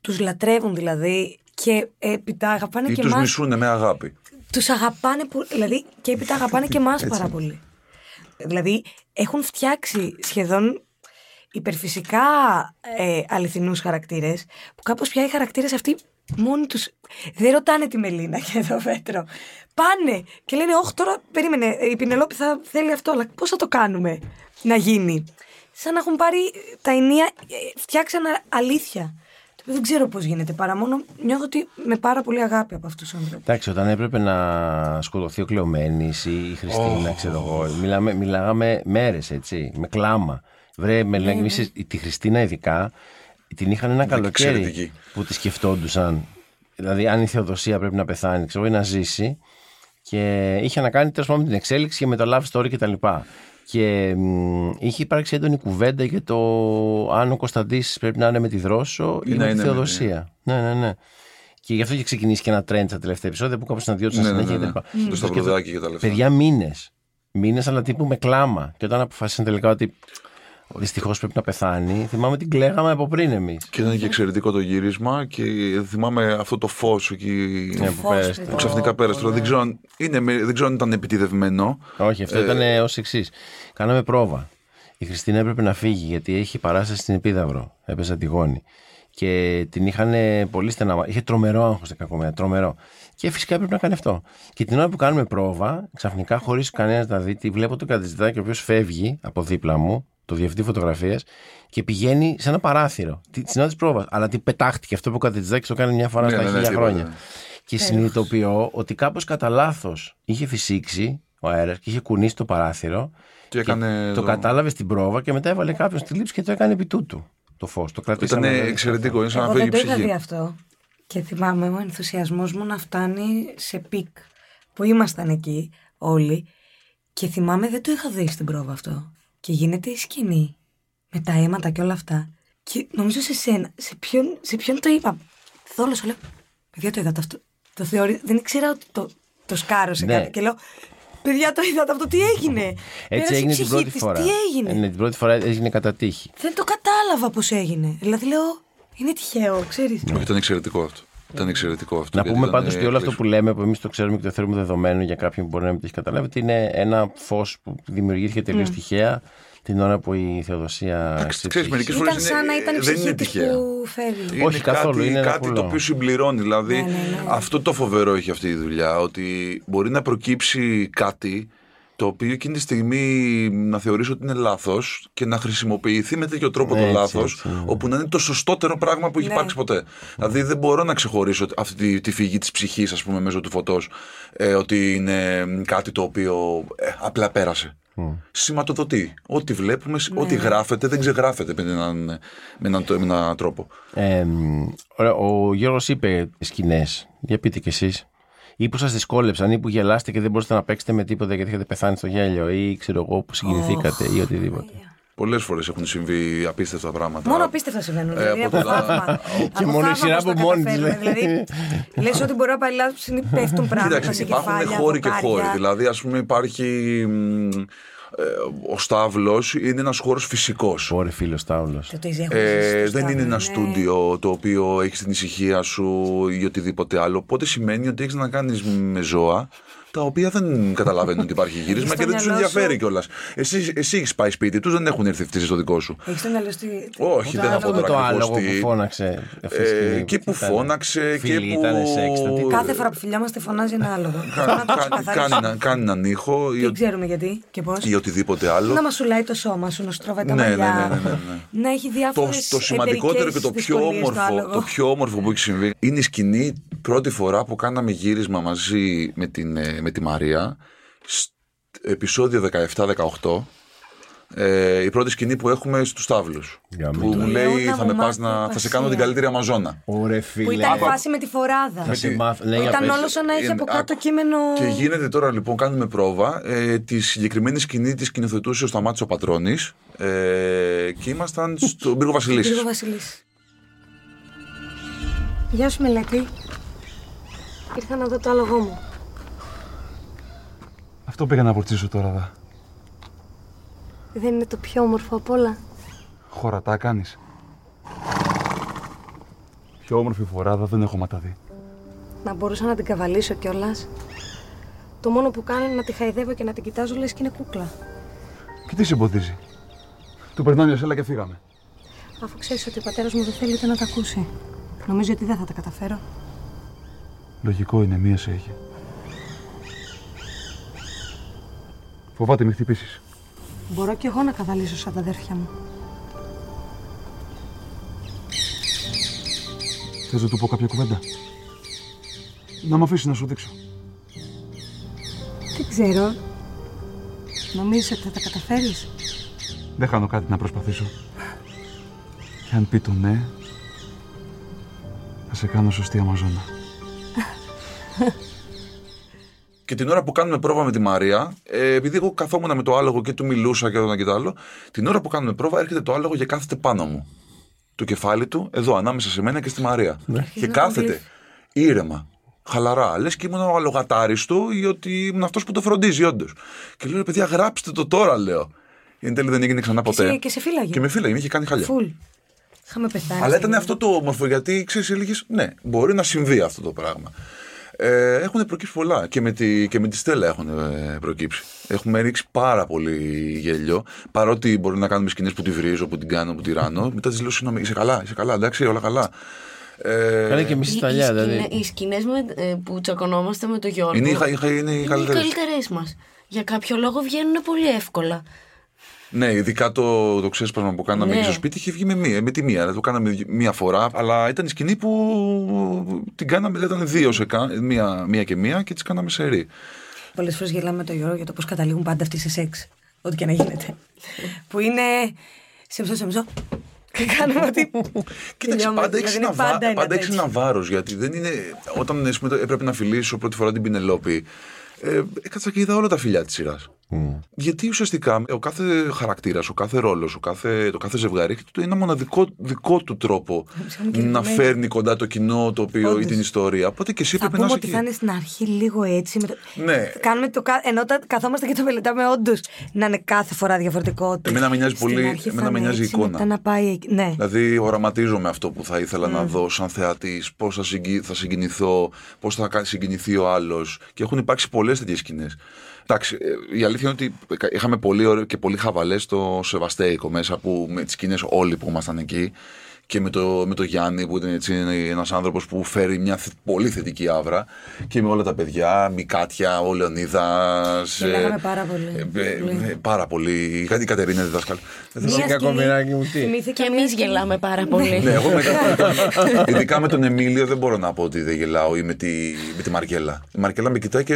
Τους λατρεύουν δηλαδή και έπειτα αγαπάνε Ή και τους εμάς. μισούν με αγάπη. Τους αγαπάνε, που, δηλαδή και έπειτα αγαπάνε και εμάς πάρα πολύ. Δηλαδή έχουν φτιάξει σχεδόν υπερφυσικά ε, αληθινούς χαρακτήρες που κάπως πια οι χαρακτήρες αυτοί μόνοι τους δεν ρωτάνε τη Μελίνα και το Πέτρο. Πάνε και λένε όχι τώρα περίμενε η Πινελόπη θα θέλει αυτό αλλά πώς θα το κάνουμε να γίνει; Σαν να έχουν πάρει τα ενία, ε, φτιάξαν α- αλήθεια. Το οποίο δεν ξέρω πώς γίνεται παρά μόνο νιώθω ότι με πάρα πολύ αγάπη από αυτούς τους ανθρώπους. Εντάξει, όταν έπρεπε να σκοτωθεί ο Κλεωμένης ή η Χριστίνα, ξέρω εγώ, μιλάμε, μιλάγαμε μέρες, έτσι, με κλάμα. Βρε, με λένε, εμείς, τη Χριστίνα ειδικά, την είχαν ένα καλοκαίρι εξαιρετική. που τη σκεφτόντουσαν. Δηλαδή, αν η Θεοδοσία πρέπει να πεθάνει, ξέρω εγώ, ή να ζήσει. Και είχε να κάνει τέλος πάντων με την εξέλιξη και με το love story κτλ. Και μ, είχε υπάρξει έντονη κουβέντα για το αν ο Κωνσταντή πρέπει να είναι με τη Δρόσο ή Ή να με τη είναι με- Θεοδοσία. Ναι, ναι, ναι. Και γι' αυτό είχε ξεκινήσει και ένα trend στα τελευταία επεισόδια που κάπως συναντιόντουσαν Ναι, ναι, συνέχεια ναι, ναι. κτλ. Το Και Σταυροδάκι και τα λεφτά. Παιδιά μήνες. Μήνες, αλλά τύπου με κλάμα. Και όταν αποφάσισαν τελικά ότι Δυστυχώς πρέπει να πεθάνει. Θυμάμαι την κλαίγαμε από πριν εμείς. Και ήταν και εξαιρετικό το γύρισμα και θυμάμαι αυτό το φως εκεί. Ναι, που πέρασε. που ξαφνικά πέρασε. Τώρα δεν ξέρω, αν, είναι, με- δεν ξέρω αν ήταν επιτιδευμένο. Όχι, αυτό ήταν ως εξής. Κάναμε πρόβα. Η Χριστίνα έπρεπε να φύγει γιατί έχει παράσταση στην Επίδαυρο. Έπαιζε Αντιγόνη. Και την είχαν πολύ στενά. Είχε τρομερό άγχος στην κακομέα. Τρομερό. Και φυσικά έπρεπε να κάνει αυτό. Και την ώρα που κάνουμε πρόβα, ξαφνικά χωρίς κανένας να δει, τη βλέπω τον Κατζητάκη, ο οποίος φεύγει από δίπλα μου, το διευθυντή φωτογραφίας, και πηγαίνει σε ένα παράθυρο. Τη την ώρα τη πρόβα. Αλλά την πετάχτηκε. Αυτό που ο Κατζητάκη το κάνει μια φορά Ναι, στα ναι, ναι, χίλια τίποτα, χρόνια. ναι. Και συνειδητοποιώ ότι κάπως κατά λάθος είχε φυσήξει ο αέρας και είχε κουνήσει το παράθυρο. Και έκανε το το- κατάλαβε στην πρόβα και μετά έβαλε κάποιον στη λήψη και το έκανε επί τούτου. Το φως. Το Ήταν κρατήσαμε. δηλαδή, εξαιρετικό. Είναι σαν να Εγώ φεύγει δεν η το είχα δει ψυχή. αυτό. Και θυμάμαι ο ενθουσιασμός μου να φτάνει σε peak. Που ήμασταν εκεί όλοι. Και θυμάμαι δεν το είχα δει στην πρόβα αυτό. Και γίνεται η σκηνή. Με τα αίματα και όλα αυτά. Και νομίζω σε σένα. Σε ποιον, σε ποιον το είπα; Θόλωσα, λέω. Παιδιά το είδατε αυτό. Το θεωρεί. Δεν ήξερα ότι το, το σκάρωσε Ναι. κάτι. Και λέω. Παιδιά το είδατε αυτό, τι έγινε; Έτσι Πέρασε η έγινε την ψυχή πρώτη της, φορά. Τι έγινε; Ε, ναι, την πρώτη φορά έγινε κατά τύχη. Δεν το κατάλαβα πώς έγινε. Δηλαδή λέω. Είναι τυχαίο, ξέρεις. Όχι, ήταν εξαιρετικό αυτό. Ήταν εξαιρετικό αυτό. Να γιατί πούμε ήταν, πάντως ε, ότι όλο αυτό κλείσιμο. που λέμε, που εμείς το ξέρουμε και το θεωρούμε δεδομένο για κάποιον που μπορεί να μην το έχει καταλάβει, ότι είναι ένα φως που δημιουργήθηκε τελείως Ναι. τυχαία την ώρα που η Θεοδοσία. Εντάξει, ξέρεις, μερικές Ήταν φορές είναι- σαν να ήταν η δεν ψυχή είναι της τυχαία. που φέρει. Είναι Όχι καθόλου, κάτι, είναι ένα κάτι πουλό. το οποίο συμπληρώνει. Δηλαδή, Ναι, ναι, ναι. αυτό το φοβερό έχει αυτή η δουλειά. Ότι μπορεί να προκύψει κάτι το οποίο εκείνη τη στιγμή να θεωρήσω ότι είναι λάθος και να χρησιμοποιηθεί με τέτοιο τρόπο το Έτσι, λάθος, έτσι, ναι. όπου να είναι το σωστότερο πράγμα που έχει Ναι. υπάρξει ποτέ. Δηλαδή, δεν μπορώ να ξεχωρίσω αυτή τη, τη φυγή της ψυχής, ας πούμε, μέσω του φωτός, ε, ότι είναι κάτι το οποίο ε, απλά πέρασε. Σηματοδοτεί. Ό,τι βλέπουμε, Ναι. ό,τι γράφεται, δεν ξεγράφεται με έναν, με έναν, με έναν τρόπο. Ε, μ, ωραία, ο Γιώργος είπε σκηνές. Για πείτε κι εσείς. Ή που σας δυσκόλεψαν ή που γελάστε και δεν μπορούσατε να παίξετε με τίποτα γιατί είχατε πεθάνει στο γέλιο ή ξέρω εγώ που συγκινηθήκατε ή οτιδήποτε. Πολλές φορές έχουν συμβεί απίστευτα πράγματα. Μόνο απίστευτα συμβαίνουν. Ε, δηλαδή, από από το- θαύμα. Και Από μόνο η θαύμα σειρά πώς τα από μόνη της καταφέρνουμε. λέει. Δηλαδή, λες ότι μπορεί να πάει λάθος, είναι πέφτουν πράγματα Κοίταξε, σε υπάρχουν κεφάλια, χώροι και δοκάρια. χώροι. Δηλαδή, ας πούμε, υπάρχει. Μ, ε, ο Στάβλο είναι ένας χώρος φυσικός. Ωρε φίλο Τάουλο. Το τι έχουμε ζήσει Ε, στο δεν είναι Σταύρο, ένα ναι. στούντιο το οποίο έχει την ησυχία σου ή οτιδήποτε άλλο. Οπότε σημαίνει ότι έχεις να κάνεις με ζώα τα οποία δεν καταλαβαίνουν ότι υπάρχει γύρισμα στο και δεν τους μυαλό σου- ενδιαφέρει κιόλας. Εσύ, εσύ έχεις πάει σπίτι τους, δεν έχουν έρθει αυτοί στο δικό σου. Έχεις το μυαλό στη... Όχι, δεν θα πω με τώρα το ακριβώς άλογο τι. που φώναξε. αυτή τη Ε, στιγμή. εκεί που Τι ήταν; φώναξε και Φίλοι, που- ήταν σεξ. το τι- Κάθε φορά που φιλιάμαστε φωνάζει ένα άλογο. Κα- Θέλω να το κάνει, ξεκαθαρίσω. κάνει, ένα- κάνει έναν ήχο ή, Δεν ο- ξέρουμε γιατί και πώς. ή οτιδήποτε άλλο. Να μασουλάει το σώμα σου, να σου τραβάει τα Ναι, ναι, μαλλιά. ναι, ναι, ναι, ναι. Να έχει το, διάφορες το σημαντικότερο εταιρικές και το πιο, δυσκολίες το όμορφο, άλογο. το πιο όμορφο που έχει συμβεί είναι η σκηνή πρώτη φορά που κάναμε γύρισμα μαζί με, την, ε, με τη Μαρία σ- επεισόδιο 17-18 ε, η πρώτη σκηνή που έχουμε στους Στάβλους Για που μην μου το- λέει Λέω να θα, μου με πας μάθει να, θα σε κάνω πασία. την καλύτερη Αμαζόνα Ωρε Που φίλε. ήταν η φάση με τη φοράδα. Θα σε μάθω. Ναι, Που για ήταν πες. όλο σαν να έχει Ε, από κάτω άκου. κείμενο. Και γίνεται τώρα λοιπόν, κάνουμε πρόβα. Ε, τη συγκεκριμένη σκηνή της σκηνοθετούσε ο Σταμάτης ο Πατρώνης ε, και ήμασταν στον πύργο Βασιλίσης. Κύριο Βασιλής. Γεια σου Μελέτη. Ήρθα να δω το άλογό μου. Αυτό πήγα να αποκτήσω τώρα, δα. Δεν είναι το πιο όμορφο απ' όλα. Χωρατά κάνεις. Πιο όμορφη φοράδα δεν έχω ματαδεί. Να μπορούσα να την καβαλήσω κιόλας. Το μόνο που κάνω είναι να τη χαϊδεύω και να την κοιτάζω λες και είναι κούκλα. Και τι σε εμποδίζει; Του περνάει μια σέλα και φύγαμε. Αφού ξέρεις ότι ο πατέρας μου δεν θέλει ούτε να τα ακούσει. Νομίζω ότι δεν θα τα καταφέρω. Λογικό είναι, μία σε έχει. Φοβάται μη χτυπήσεις. Μπορώ κι εγώ να καβαλήσω σαν τα αδέρφια μου. Θες να του πω κάποια κουβέντα; Να μ' αφήσεις να σου δείξω. Δεν ξέρω. Νομίζεις ότι θα τα καταφέρεις; Δεν χάνω κάτι να προσπαθήσω. Και αν πει το ναι, θα σε κάνω σωστή Αμαζόνα. Και την ώρα που κάνουμε πρόβα με τη Μαρία, ε, επειδή εγώ καθόμουν με το άλογο και του μιλούσα και το ένα και το άλλο, την ώρα που κάνουμε πρόβα έρχεται το άλογο και κάθεται πάνω μου. Το κεφάλι του, εδώ ανάμεσα σε μένα και στη Μαρία. Και κάθεται ήρεμα, χαλαρά. Λες και ήμουν ο αλογατάρης του ή ότι ήμουν αυτός που το φροντίζει, όντως. Και λέω, «Ρε παιδιά, γράψτε το τώρα, λέω. Εν τέλει δεν έγινε ξανά ποτέ. σε- και σε φύλαγε. Και με φύλαγε, με είχε κάνει χαλιά. Φουλ. Είχαμε πεθάνει. Αλλά ήταν στην- αυτό το όμορφο γιατί ξέρεις, έλεγε ναι, μπορεί να συμβεί αυτό το πράγμα. Ε, έχουν προκύψει πολλά και με, τη, και με τη Στέλλα έχουν ε, προκύψει. Έχουμε ρίξει πάρα πολύ γέλιο. Παρότι μπορεί να κάνουμε σκηνές που τη βρίζω, που την κάνω, που τη ράνω. Μετά της λέω συγγνώμη, είσαι καλά, είσαι καλά, εντάξει, όλα καλά. Ε, Κάνει και μισή Οι- σταλιά, οι, δηλαδή. σκηνέ- οι σκηνές με- ε, που τσακωνόμαστε με τον Γιώργο είναι, οι χα- οι χα- είναι οι είναι οι καλύτερε. καλύτερες μας. Για κάποιο λόγο βγαίνουν πολύ εύκολα. Ναι, ειδικά το, το ξέσπασμα που κάναμε Ναι. εκεί στο σπίτι είχε βγει με μία, με τη μία. Δηλαδή, το κάναμε μία φορά, αλλά ήταν η σκηνή που την κάναμε, δηλαδή ήταν δύο σε κα- μία, μία και μία και τις κάναμε σε ρί. Πολλές φορές γελάμε με τον Γιώργο για το πώς καταλήγουν πάντα αυτοί σε σεξ. Ό,τι και να γίνεται. που είναι. Σε μισό, σε μισό. Και κάνουμε ότι. Κοίταξε, τελειώνουμε. πάντα έχεις Δηλαδή, ένα, είναι βα... πάντα ένα πάντα έχεις τέτοιο. ένα βάρος. Γιατί δεν είναι. Όταν ας πούμε, έπρεπε να φιλήσω πρώτη φορά την Πινελόπη, ε, έκατσα και είδα όλα τα φιλιά της σειράς. Γιατί ουσιαστικά ο κάθε χαρακτήρας, ο κάθε ρόλος, κάθε, το κάθε ζευγάρι έχει το ένα μοναδικό δικό του τρόπο και να ναι. φέρνει κοντά το κοινό το οποίο, ή Όντως. την ιστορία. Οπότε και εσύ Θα πρέπει να πούμε είσαι ότι θα εκεί. είναι στην αρχή λίγο έτσι. Με το... Ναι. Κάνουμε το, κα- ενώ τα καθόμαστε και το μελετάμε, όντως να είναι κάθε φορά διαφορετικό. Εμένα με νοιάζει Στην πολύ- αρχή εμένα θα με είναι νοιάζει η έτσι, εικόνα. Μετά να πάει εκεί. Ναι. Δηλαδή, οραματίζομαι αυτό που θα ήθελα να δω σαν θεατής, πώς θα, συγκι... θα συγκινηθώ, πώς θα κα- συγκινηθεί ο άλλος. Και έχουν υπάρξει πολλέ τέτοιες σκηνές. Εντάξει, ε, η αλήθεια είναι ότι είχαμε πολύ ωραίο και πολύ χαβαλές στο Σεβαστέικο μέσα που με τις σκηνές όλοι που ήμασταν εκεί. Και με το, με το Γιάννη που ήταν έτσι ένα άνθρωπος που φέρει μια θε- πολύ θετική άβρα. Και με όλα τα παιδιά, Μικάτια, ο Λεωνίδας. Γελάγαμε πάρα πολύ. πάρα πολύ. Η Κα- η Κατερίνα διδάσκαλ. Δεν Μία θέλω- Εσύ κακομοιράκι μου, τι; θυμήθηκα Και μια εμείς σκηνή. γελάμε πάρα πολύ. ναι, εγώ με, ειδικά με τον Εμίλιο δεν μπορώ να πω ότι δεν γελάω ή με τη, με τη Μαρκέλα. Η Μαρκέλα με κοιτάει και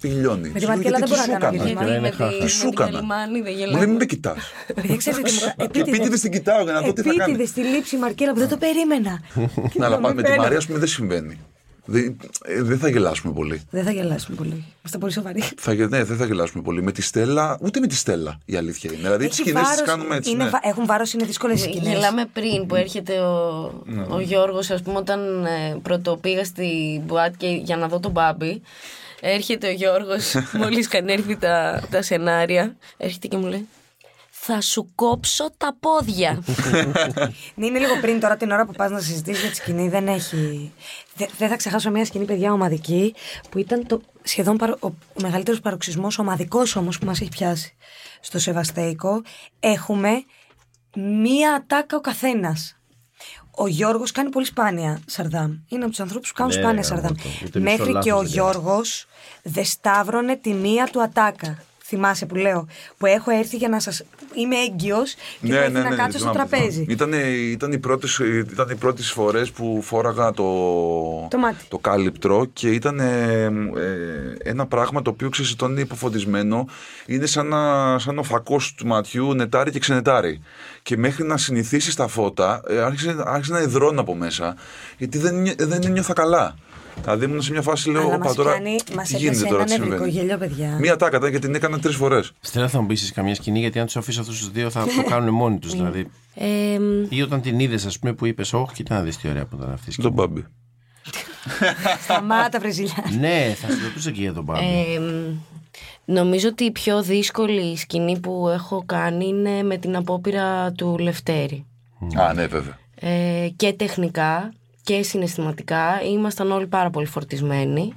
πηγαίνει. Με τη Μαρκέλα δεν μπορώ να κάνω Γιατί γελάω. με χάχα. τη- Τι με σου την έκανα. Καλυμάνη δεν Μου λέει γελάμε. μην με κοιτάς. Παιδιά, ξέρετε τι μου κα- Επίτηδε την κοιτάω για να δω τι θα κάνει. Επίτηδε στη λήψη Μαρκέλα που δεν το περίμενα. Και Ναι, αλλά με με τη πέλα. Μαρία, α πούμε, δεν συμβαίνει. Δεν, ε, δεν θα γελάσουμε πολύ. Δεν θα γελάσουμε πολύ. Είμαστε πολύ σοβαροί. Θα, γε- ναι, δεν θα γελάσουμε πολύ. Με τη Στέλλα, ούτε με τη Στέλλα η αλήθεια είναι. Δηλαδή τις Έχει σκηνέ τις βάρος, κάνουμε έτσι. είναι ναι. βα- Έχουν βάρος, είναι δύσκολες οι σκηνές. Γελάμε πριν που έρχεται ο, ο Γιώργος, ας πούμε, όταν ε, πρωτοπήγα στη Μπουάτ και για να δω τον Μπάμπη. Έρχεται ο Γιώργος, μόλις καν έρθει τα, τα σενάρια, έρχεται και μου λέει «Θα σου κόψω τα πόδια». Ναι, είναι λίγο πριν τώρα την ώρα που πας να συζητήσεις για τη σκηνή. Δεν έχει. Δε- Δεν θα ξεχάσω μια σκηνή, παιδιά, ομαδική, που ήταν το σχεδόν παρο- ο, ο μεγαλύτερος παροξισμός, ομαδικός όμως που μας έχει πιάσει στο Σεβαστέικο. Έχουμε μία ατάκα ο καθένας. Ο Γιώργος κάνει πολύ σπάνια Σαρδάμ. Είναι από τους ανθρώπους που κάνουν Ναι, σπάνια ρε, Σαρδάμ. γαμώτο. Ούτε μισό Μέχρι λάθος και ο δεν κάνει. Γιώργος δεν σταύρωνε τη μία του ατάκα. Θυμάσαι που λέω. Που έχω έρθει για να σα. Είμαι έγκυος και ναι, να κάτσω στο θυμάμαι, τραπέζι. θυμάμαι. Ήταν, ήταν, οι πρώτες, ήταν οι πρώτες φορές που φόραγα το, Το μάτι. το κάλυπτρο και ήταν ε, ε, ένα πράγμα το οποίο ξέρεις όταν είναι υποφωτισμένο είναι σαν, να, σαν ο φακός του ματιού νετάρι και ξενετάρι και μέχρι να συνηθίσει τα φώτα ε, άρχισε, άρχισε να υδρώνω από μέσα γιατί δεν, νιώ- δεν ένιωθα καλά. Δηλαδή ήμουν σε μια φάση λέω Αλλά «Όπα, μας τώρα κάνει- μας τι γίνεται έπεσε τώρα, ένα τι νευρικό συμβαίνει». γέλιο, παιδιά. Μία τάκα ήταν γιατί την έκανα τρεις φορές. Στέλλα θα μου πεις καμιά σκηνή γιατί αν τους αφήσω αυτούς τους δύο θα το κάνουν μόνοι τους. δηλαδή. Ε, Ή όταν την είδες, ας πούμε, που είπες, Όχι, κοίτα να δεις τι ωραία που ήταν αυτή η σκηνή. Τον Μπάμπη. Σταμάτα, Βρεζιλιά. ναι, θα σε ρωτούσα και για τον Μπάμπη. ε, νομίζω ότι η πιο δύσκολη σκηνή που έχω κάνει είναι με την απόπειρα του Λευτέρη. Α, ναι, βέβαια. Ε, και τεχνικά και συναισθηματικά ήμασταν όλοι πάρα πολύ φορτισμένοι.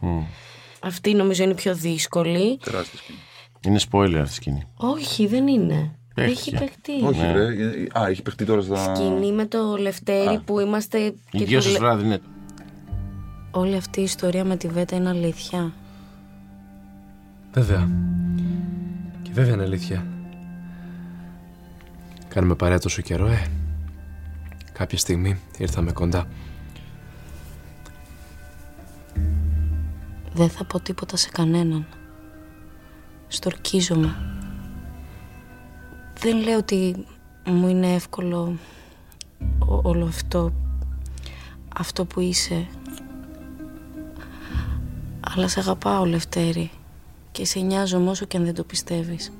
Αυτή νομίζω είναι η πιο δύσκολη. Τεράστια σκηνή. Είναι spoiler αυτή η σκηνή. Όχι, δεν είναι. Παίχτηκε. Έχει παιχτεί. Όχι, ρε. Ε, Α, έχει παιχτεί τώρα στα. Σκηνή με το Λευτέρη που είμαστε. Η και δυο του σα λέ- βράδυ, ναι. Όλη αυτή η ιστορία με τη Βέτα είναι αλήθεια. Βέβαια. Και βέβαια είναι αλήθεια. Κάνουμε παρέα τόσο καιρό, ε. Κάποια στιγμή ήρθαμε κοντά. Δεν θα πω τίποτα σε κανέναν. Στορκίζομαι. Δεν λέω ότι μου είναι εύκολο ό- όλο αυτό, αυτό που είσαι. Αλλά σε αγαπάω, Λευτέρη. Και σε νοιάζομαι όσο και αν δεν το πιστεύεις.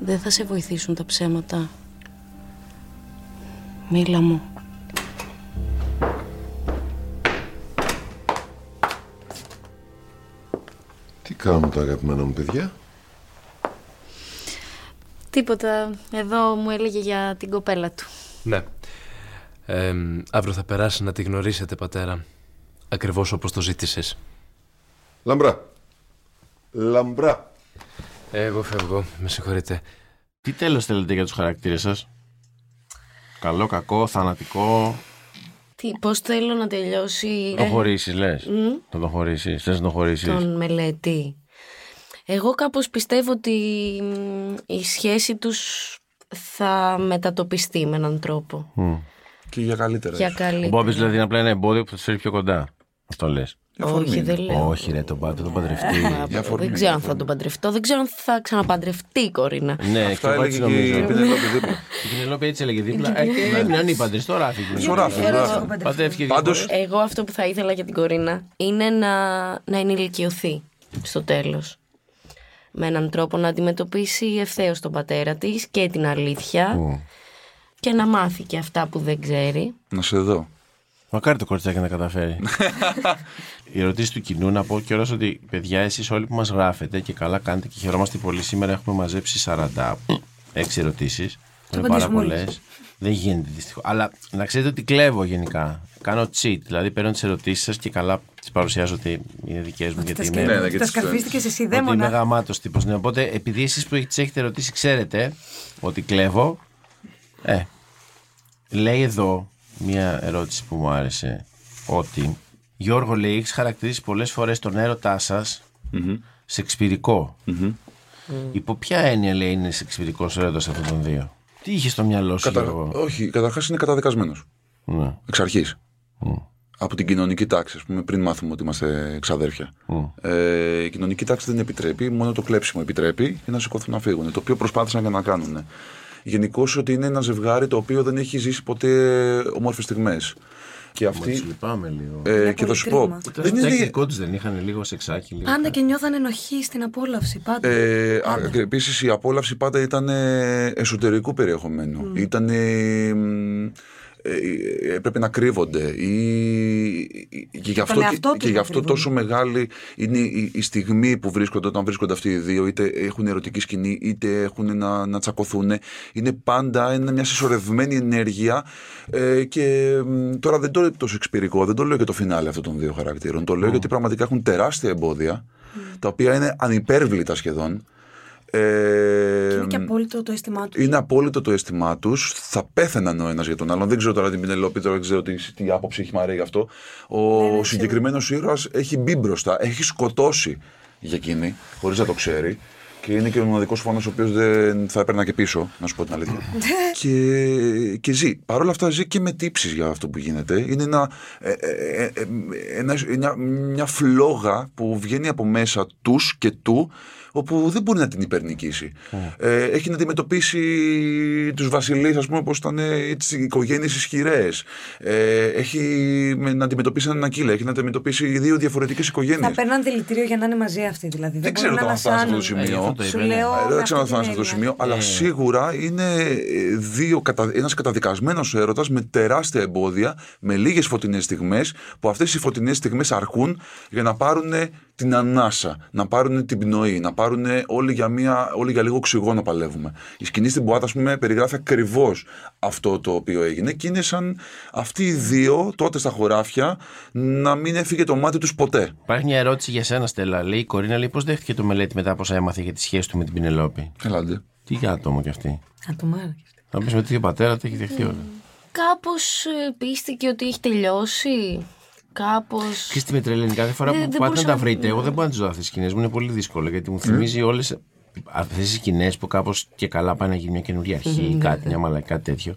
Δεν θα σε βοηθήσουν τα ψέματα. Μίλα μου. Κάνουν τα αγαπημένα μου παιδιά. Τίποτα. Εδώ μου έλεγε για την κοπέλα του. Ναι. Ε, αύριο θα περάσει να τη γνωρίσετε, πατέρα. Ακριβώς όπως το ζήτησες. Λαμπρά. Λαμπρά. Εγώ φεύγω. Με συγχωρείτε. Τι τέλος θέλετε για τους χαρακτήρες σας; Καλό, κακό, θανατικό; Τι, πώς θέλω να τελειώσει... Το ε, χωρίσεις λες. μ, Θα τον χωρίσεις. Θες να τον χωρίσεις. τον μελέτη. Εγώ κάπως πιστεύω ότι μ, η σχέση τους θα μετατοπιστεί με έναν τρόπο. Μμ. Και για καλύτερα. Για Ο καλύτερα. Μπόμπης δηλαδή είναι απλά ένα εμπόδιο που θα τους φέρει πιο κοντά. Αυτό λες. Όχι, δεν λέω. Όχι ρε, τον πάτε, τον παντρευτεί. Α, δεν ξέρω αν θα τον παντρευτώ. Δεν ξέρω αν θα ξαναπαντρευτεί η Κορίνα. ναι, Αυτά και εγώ έτσι έλεγε και η νομίζω. Πενελόπη δίπλα. Η Πινελόπη έτσι έλεγε δίπλα. Ε, και έμεινε ανήπαντρη στο ράφι. Στο ράφι, στο ράφι. Παντρεύτηκε δύο Πάντως, φορές. Εγώ αυτό που θα ήθελα για την Κορίνα είναι να, να ενηλικιωθεί στο τέλος. Με έναν τρόπο να αντιμετωπίσει ευθέως τον πατέρα της και την αλήθεια και να μάθει και αυτά που δεν ξέρει. να σε δω. Μακάρι το κοριτσάκι να καταφέρει. Η ερωτήση του κοινού να πω κιόλας ότι παιδιά, εσείς όλοι που μας γράφετε και καλά κάνετε και χαιρόμαστε πολύ. Σήμερα έχουμε μαζέψει 46 ερωτήσεις. Είναι πάρα απαντήσουμε πολλές. Δεν γίνεται δυστυχώς. Αλλά να ξέρετε ότι κλέβω γενικά. Κάνω cheat. Δηλαδή παίρνω τις ερωτήσεις σας και καλά τις παρουσιάζω ότι είναι δικές μου. Γιατί Τα είμαι, Ναι, ναι, και τα τις σκαρφίστηκε εσύ, ότι είμαι δαίμονα. γαμάτος τύπος. Ναι, οπότε επειδή εσείς που τις έχετε ρωτήσει ξέρετε ότι κλέβω. Ε, λέει εδώ μία ερώτηση που μου άρεσε. Ότι Γιώργο λέει: Έχει χαρακτηρίσει πολλές φορές τον έρωτά σας σεξπυρικό. Υπό ποια έννοια λέει είναι σεξπυρικός ο έρωτας αυτών των δύο; Τι είχε στο μυαλό σου, Κατα... Γιώργο; Όχι, καταρχάς είναι καταδικασμένος. Ναι. Εξ αρχής. Από την κοινωνική τάξη, ας πούμε, πριν μάθουμε ότι είμαστε ξαδέρφια. Ε, η κοινωνική τάξη δεν επιτρέπει, μόνο το κλέψιμο επιτρέπει για να σηκωθούν να φύγουν. Το οποίο προσπάθησαν και να κάνουν. Γενικώς ότι είναι ένα ζευγάρι το οποίο δεν έχει ζήσει ποτέ όμορφε στιγμές. Και Μα αυτή. τους λυπάμαι λίγο. Ε, και θα πολύ σου πω. κρίμα. Το Δεν είναι, τεχνικό τους δεν είχαν λίγο σεξάκι. Λίγο. Πάντα και νιώθαν ενοχή στην απόλαυση. Πάντα. Ε, Επίσης η απόλαυση πάντα ήταν ε, εσωτερικού περιεχομένου. Ήταν. Έπρεπε να κρύβονται ή, και γι' αυτό, Τον εαυτό και, τους και γι' να αυτό κρύβουν. τόσο μεγάλη είναι η, η στιγμή που βρίσκονται όταν βρίσκονται αυτοί οι δύο είτε έχουν ερωτική σκηνή είτε έχουν να, να τσακωθούν είναι πάντα είναι μια συσσωρευμένη ενέργεια ε, και μ, τώρα δεν το λέω το σεξπυρικό δεν το λέω για το φινάλε αυτών των δύο χαρακτήρων το λέω γιατί πραγματικά έχουν τεράστια εμπόδια τα οποία είναι ανυπέρβλητα σχεδόν ε, Και είναι και απόλυτο το αίσθημά τους. είναι απόλυτο το αίσθημά τους. Θα πέθαιναν ο ένας για τον άλλον. Δεν ξέρω τώρα την Πινελόπη, τώρα δεν ξέρω τι, τι άποψη έχει η Μαρία γι' αυτό. Ο ναι, συγκεκριμένος ήρωας έχει μπει μπροστά, έχει σκοτώσει για εκείνη, χωρίς να το ξέρει. Και είναι και ο μοναδικός φόνος ο οποίος δεν θα έπαιρνα και πίσω, να σου πω την αλήθεια. και, και ζει. Παρ' όλα αυτά ζει και με τύψεις για αυτό που γίνεται. Είναι ένα, ε, ε, ε, ένα, μια, μια φλόγα που βγαίνει από μέσα τους και του όπου δεν μπορεί να την υπερνικήσει. Ε, έχει να αντιμετωπίσει τους βασιλείς, ας πούμε, όπως ήταν ε, τις οικογένειες ισχυρές. Ε, έχει με- να αντιμετωπίσει έναν Ακύλα, έχει να αντιμετωπίσει δύο διαφορετικές Θα οικογένειες. παίρναν δηλητήριο για να είναι μαζί αυτοί δηλαδή. Δεν ξέρω μπορούν τώρα να αν φτάσει σε αυτό το λασάνουν. σημείο. αυτό το Σου είπε, ναι. λέω. Ε, με Δεν ξέρω αν αυτή θα την είναι σε αυτό το έννοια. σημείο, αλλά σίγουρα είναι ε, δύο, κατα... ένας καταδικασμένος έρωτας με τεράστια εμπόδια, με λίγες φωτεινές στιγμές, που αυτές οι φωτεινές στιγμές αρκούν για να πάρουν την ανάσα, να πάρουν την πνοή, να πάρουν όλοι για, μια, όλοι για λίγο οξυγόνο παλεύουμε. Η σκηνή στην Πουάτα, ας πούμε, περιγράφει ακριβώς αυτό το οποίο έγινε και είναι σαν αυτοί οι δύο τότε στα χωράφια να μην έφυγε το μάτι τους ποτέ. Υπάρχει μια ερώτηση για σένα, Στέλλα. Λέει η Κορίνα, λέει, πώς δέχτηκε το μελέτη μετά από όσα έμαθε για τη σχέση του με την Πινελόπη; Ελάτε. Τι για άτομο κι αυτή; Ατομάρα. Θα πεις με τέτοιο πατέρας, τα έχει δεχτεί όλα. Κάπως ε, πίστηκε ότι έχει τελειώσει. Κάπως... Ξέρεις τι με τρελαίνει, κάθε φορά Δεν- που δεν πάτε να μπορούσα τα να- βρείτε, εγώ δεν μπορώ να τις δω αυτές τις σκηνές μου, είναι πολύ δύσκολο γιατί μου θυμίζει όλες αυτές τις σκηνές που κάπως και καλά πάνε να γίνει μια καινούργια αρχή ή κάτι, μια μαλακή, κάτι τέτοιο.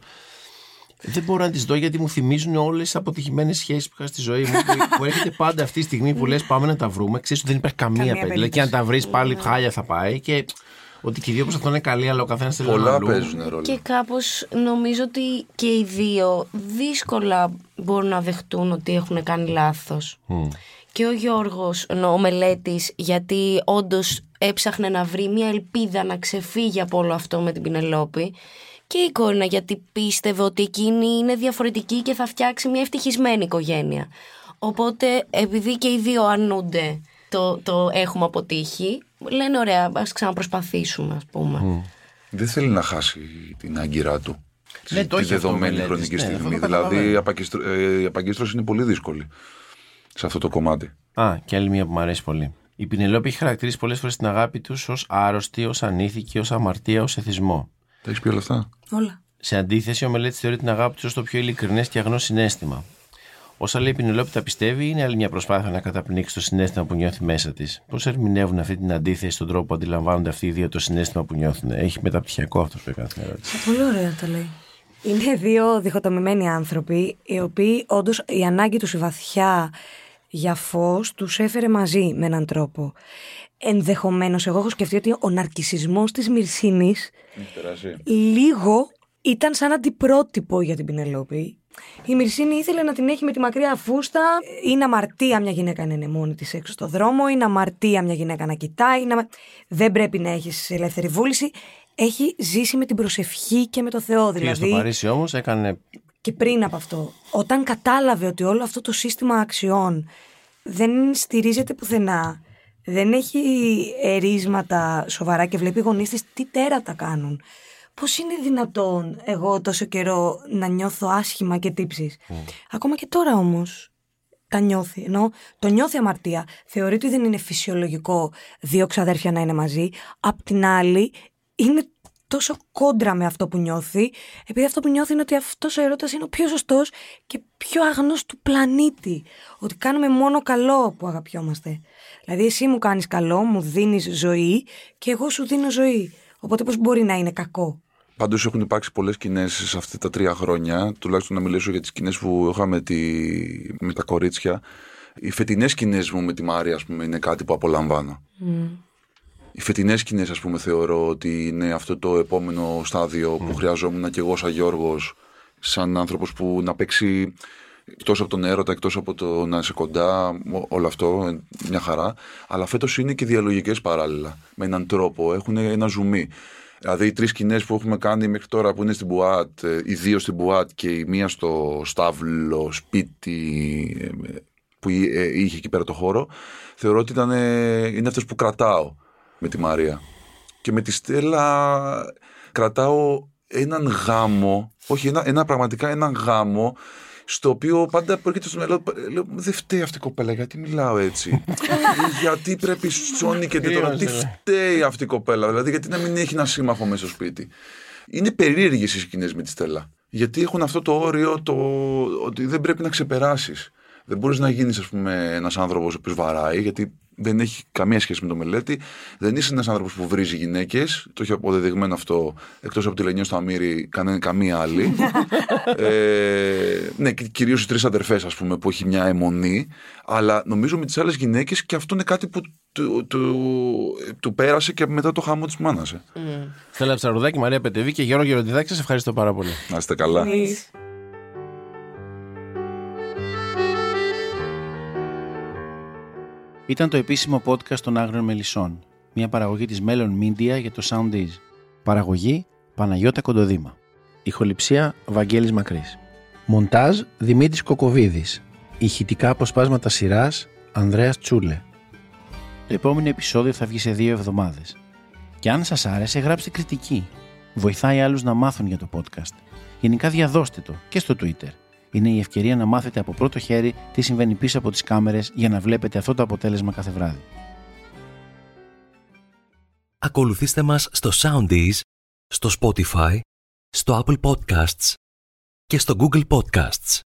Δεν μπορώ να τις δω γιατί μου θυμίζουν όλες τις αποτυχημένες σχέσεις που είχα στη ζωή μου. που, που έρχεται πάντα αυτή τη στιγμή που λες: Πάμε να τα βρούμε. Ξέρεις ότι δεν υπάρχει καμία, Καμία περίπτωση. Δηλαδή και αν τα βρεις πάλι χάλια θα πάει. Και ότι και οι δύο προς αυτό είναι καλοί, αλλά ο καθένας θέλει ένα Πολλά αλλού. παίζουν ρόλο. Και κάπως νομίζω ότι και οι δύο δύσκολα μπορούν να δεχτούν ότι έχουν κάνει λάθος. Και ο Γιώργος, ενώ ο μελέτης, γιατί όντως έψαχνε να βρει μια ελπίδα να ξεφύγει από όλο αυτό με την Πινελόπη. Και η Κόρνα γιατί πίστευε ότι εκείνη είναι διαφορετική και θα φτιάξει μια ευτυχισμένη οικογένεια. Οπότε επειδή και οι δύο αρνούνται το, το έχουμε αποτύχει, λένε ωραία, ας ξαναπροσπαθήσουμε ας πούμε. Δεν θέλει να χάσει την άγκυρά του. Ναι, τη το έχει αυτό ο δεδομένη Μελέτης, χρονική ναι, αυτό στιγμή. το δηλαδή καταλαβαίνω. η, απαγκιστρω- ε, η απαγκίστρωση είναι πολύ δύσκολη σε αυτό το κομμάτι. Α, και άλλη μία που μου αρέσει πολύ. Η Πινελόπη έχει χαρακτηρίσει πολλές φορές την αγάπη τους ως άρρωστη, ως ανήθικη, ως αμαρτία, ως εθισμό. Τα έχεις πει όλα αυτά; Όλα. Σε αντίθεση, ο Μελέτης θεωρεί την αγάπη τους ως το πιο ειλικρινές και αγνό συνέστημα. Όσα λέει η Πινελόπη τα πιστεύει, είναι άλλη μια προσπάθεια να καταπνίξει το συνέστημα που νιώθει μέσα της. Πώς ερμηνεύουν αυτή την αντίθεση στον τρόπο που αντιλαμβάνονται αυτοί οι δύο το συνέστημα που νιώθουν; Έχει μεταπτυχιακό αυτό που έκανε την ερώτηση. Πολύ ωραία τα λέει. Είναι δύο διχοτομημένοι άνθρωποι, οι οποίοι όντως η ανάγκη τους η βαθιά για φως τους έφερε μαζί με έναν τρόπο. Ενδεχομένως, εγώ έχω σκεφτεί ότι ο ναρκισισμός της Μυρσίνης λίγο ήταν σαν αντιπρότυπο για την Πινελόπη. Η Μυρσίνη ήθελε να την έχει με τη μακριά φούστα. Είναι αμαρτία μια γυναίκα να είναι μόνη της έξω στο δρόμο. Είναι αμαρτία μια γυναίκα να κοιτάει. είναι αμα- Δεν πρέπει να έχεις ελεύθερη βούληση. Έχει ζήσει με την προσευχή και με το Θεό. Πήγε στο Δηλαδή, Παρίσι όμως, έκανε. και πριν από αυτό, όταν κατάλαβε ότι όλο αυτό το σύστημα αξιών δεν στηρίζεται πουθενά, δεν έχει ερίσματα σοβαρά και βλέπει οι γονείς της τι τέρατα κάνουν. Πώς είναι δυνατόν εγώ τόσο καιρό να νιώθω άσχημα και τύψεις; Ακόμα και τώρα όμως τα νιώθει. Ενώ το νιώθει αμαρτία. Θεωρεί ότι δεν είναι φυσιολογικό δύο ξαδέρφια να είναι μαζί. Απ' την άλλη, είναι τόσο κόντρα με αυτό που νιώθει, επειδή αυτό που νιώθει είναι ότι αυτός ο έρωτας είναι ο πιο σωστός και πιο αγνός του πλανήτη. Ότι κάνουμε μόνο καλό που αγαπιόμαστε. Δηλαδή εσύ μου κάνεις καλό, μου δίνεις ζωή και εγώ σου δίνω ζωή. Οπότε πώς μπορεί να είναι κακό; Πάντως έχουν υπάρξει πολλές σκηνές σε αυτά τα τρία χρόνια, τουλάχιστον να μιλήσω για τις σκηνές που είχα με, τη... με τα κορίτσια. Οι φετινές σκηνές μου με τη Μάρια, ας πούμε, είναι κάτι που απολαμβάνω. Οι φετινές σκηνές, ας πούμε, θεωρώ ότι είναι αυτό το επόμενο στάδιο που χρειαζόμουν και εγώ, σαν Γιώργος, σαν άνθρωπος που να παίξει εκτός από τον έρωτα, εκτός από το να είσαι κοντά, ό- όλο αυτό, ε, μια χαρά. Αλλά φέτος είναι και διαλογικές παράλληλα. Με έναν τρόπο, έχουν ένα ζουμί. Δηλαδή, οι τρεις σκηνές που έχουμε κάνει μέχρι τώρα που είναι στην Μπουάτ, ε, οι δύο στην Μπουάτ και η μία στο στάβλο, σπίτι, ε, που εί- ε, είχε εκεί πέρα το χώρο, θεωρώ ότι ήταν, ε, είναι αυτές που κρατάω με τη Μαρία. Και με τη Στέλλα κρατάω έναν γάμο, όχι ένα, ένα πραγματικά έναν γάμο, στο οποίο πάντα πρόκειται στο μυαλό μου, λέω, δεν φταίει αυτή η κοπέλα, γιατί μιλάω έτσι. γιατί πρέπει σώνει και τι τώρα, τι φταίει αυτή η κοπέλα, δηλαδή γιατί να μην έχει ένα σύμμαχο μέσα στο σπίτι. Είναι περίεργες οι σκηνές με τη Στέλλα. Γιατί έχουν αυτό το όριο το ότι δεν πρέπει να ξεπεράσεις. Δεν μπορείς να γίνεις ας πούμε ένας άνθρωπος ο οποίος βαράει, γιατί δεν έχει καμία σχέση με το μελέτη. Δεν είσαι ένας άνθρωπος που βρίζει γυναίκες. Το έχει αποδεδειγμένο αυτό εκτός από τη Λενιό στο Αμύρη, κανένα καμία άλλη. ε, ναι, και κυρίως οι τρεις αδερφές ας πούμε που έχει μια αιμονή. Αλλά νομίζω με τις άλλες γυναίκες και αυτό είναι κάτι που του, του, του πέρασε και μετά το χαμό της μάνας. ε. Στέλλα Ψαρουδάκη, Μαρία Πετεβή και Γιώργο Γεροντιδάκη, σας ευχαριστώ πάρα πολύ. Να είστε καλά. Ήταν το επίσημο podcast των Άγριων Μελισσών, μια παραγωγή της Melon Media για το Soundees. Παραγωγή Παναγιώτα Κοντοδήμα. Ηχοληψία Βαγγέλης Μακρύς. Μοντάζ Δημήτρης Κοκοβίδης. Ηχητικά αποσπάσματα σειράς Ανδρέας Τσούλε. Το επόμενο επεισόδιο θα βγει σε δύο εβδομάδες. Και αν σας άρεσε γράψτε κριτική. Βοηθάει άλλους να μάθουν για το podcast. Γενικά διαδώστε το και στο Twitter. Είναι η ευκαιρία να μάθετε από πρώτο χέρι τι συμβαίνει πίσω από τις κάμερες για να βλέπετε αυτό το αποτέλεσμα κάθε βράδυ. Ακολουθήστε μας στο Soundees, στο Spotify, στο Apple Podcasts και στο Google Podcasts.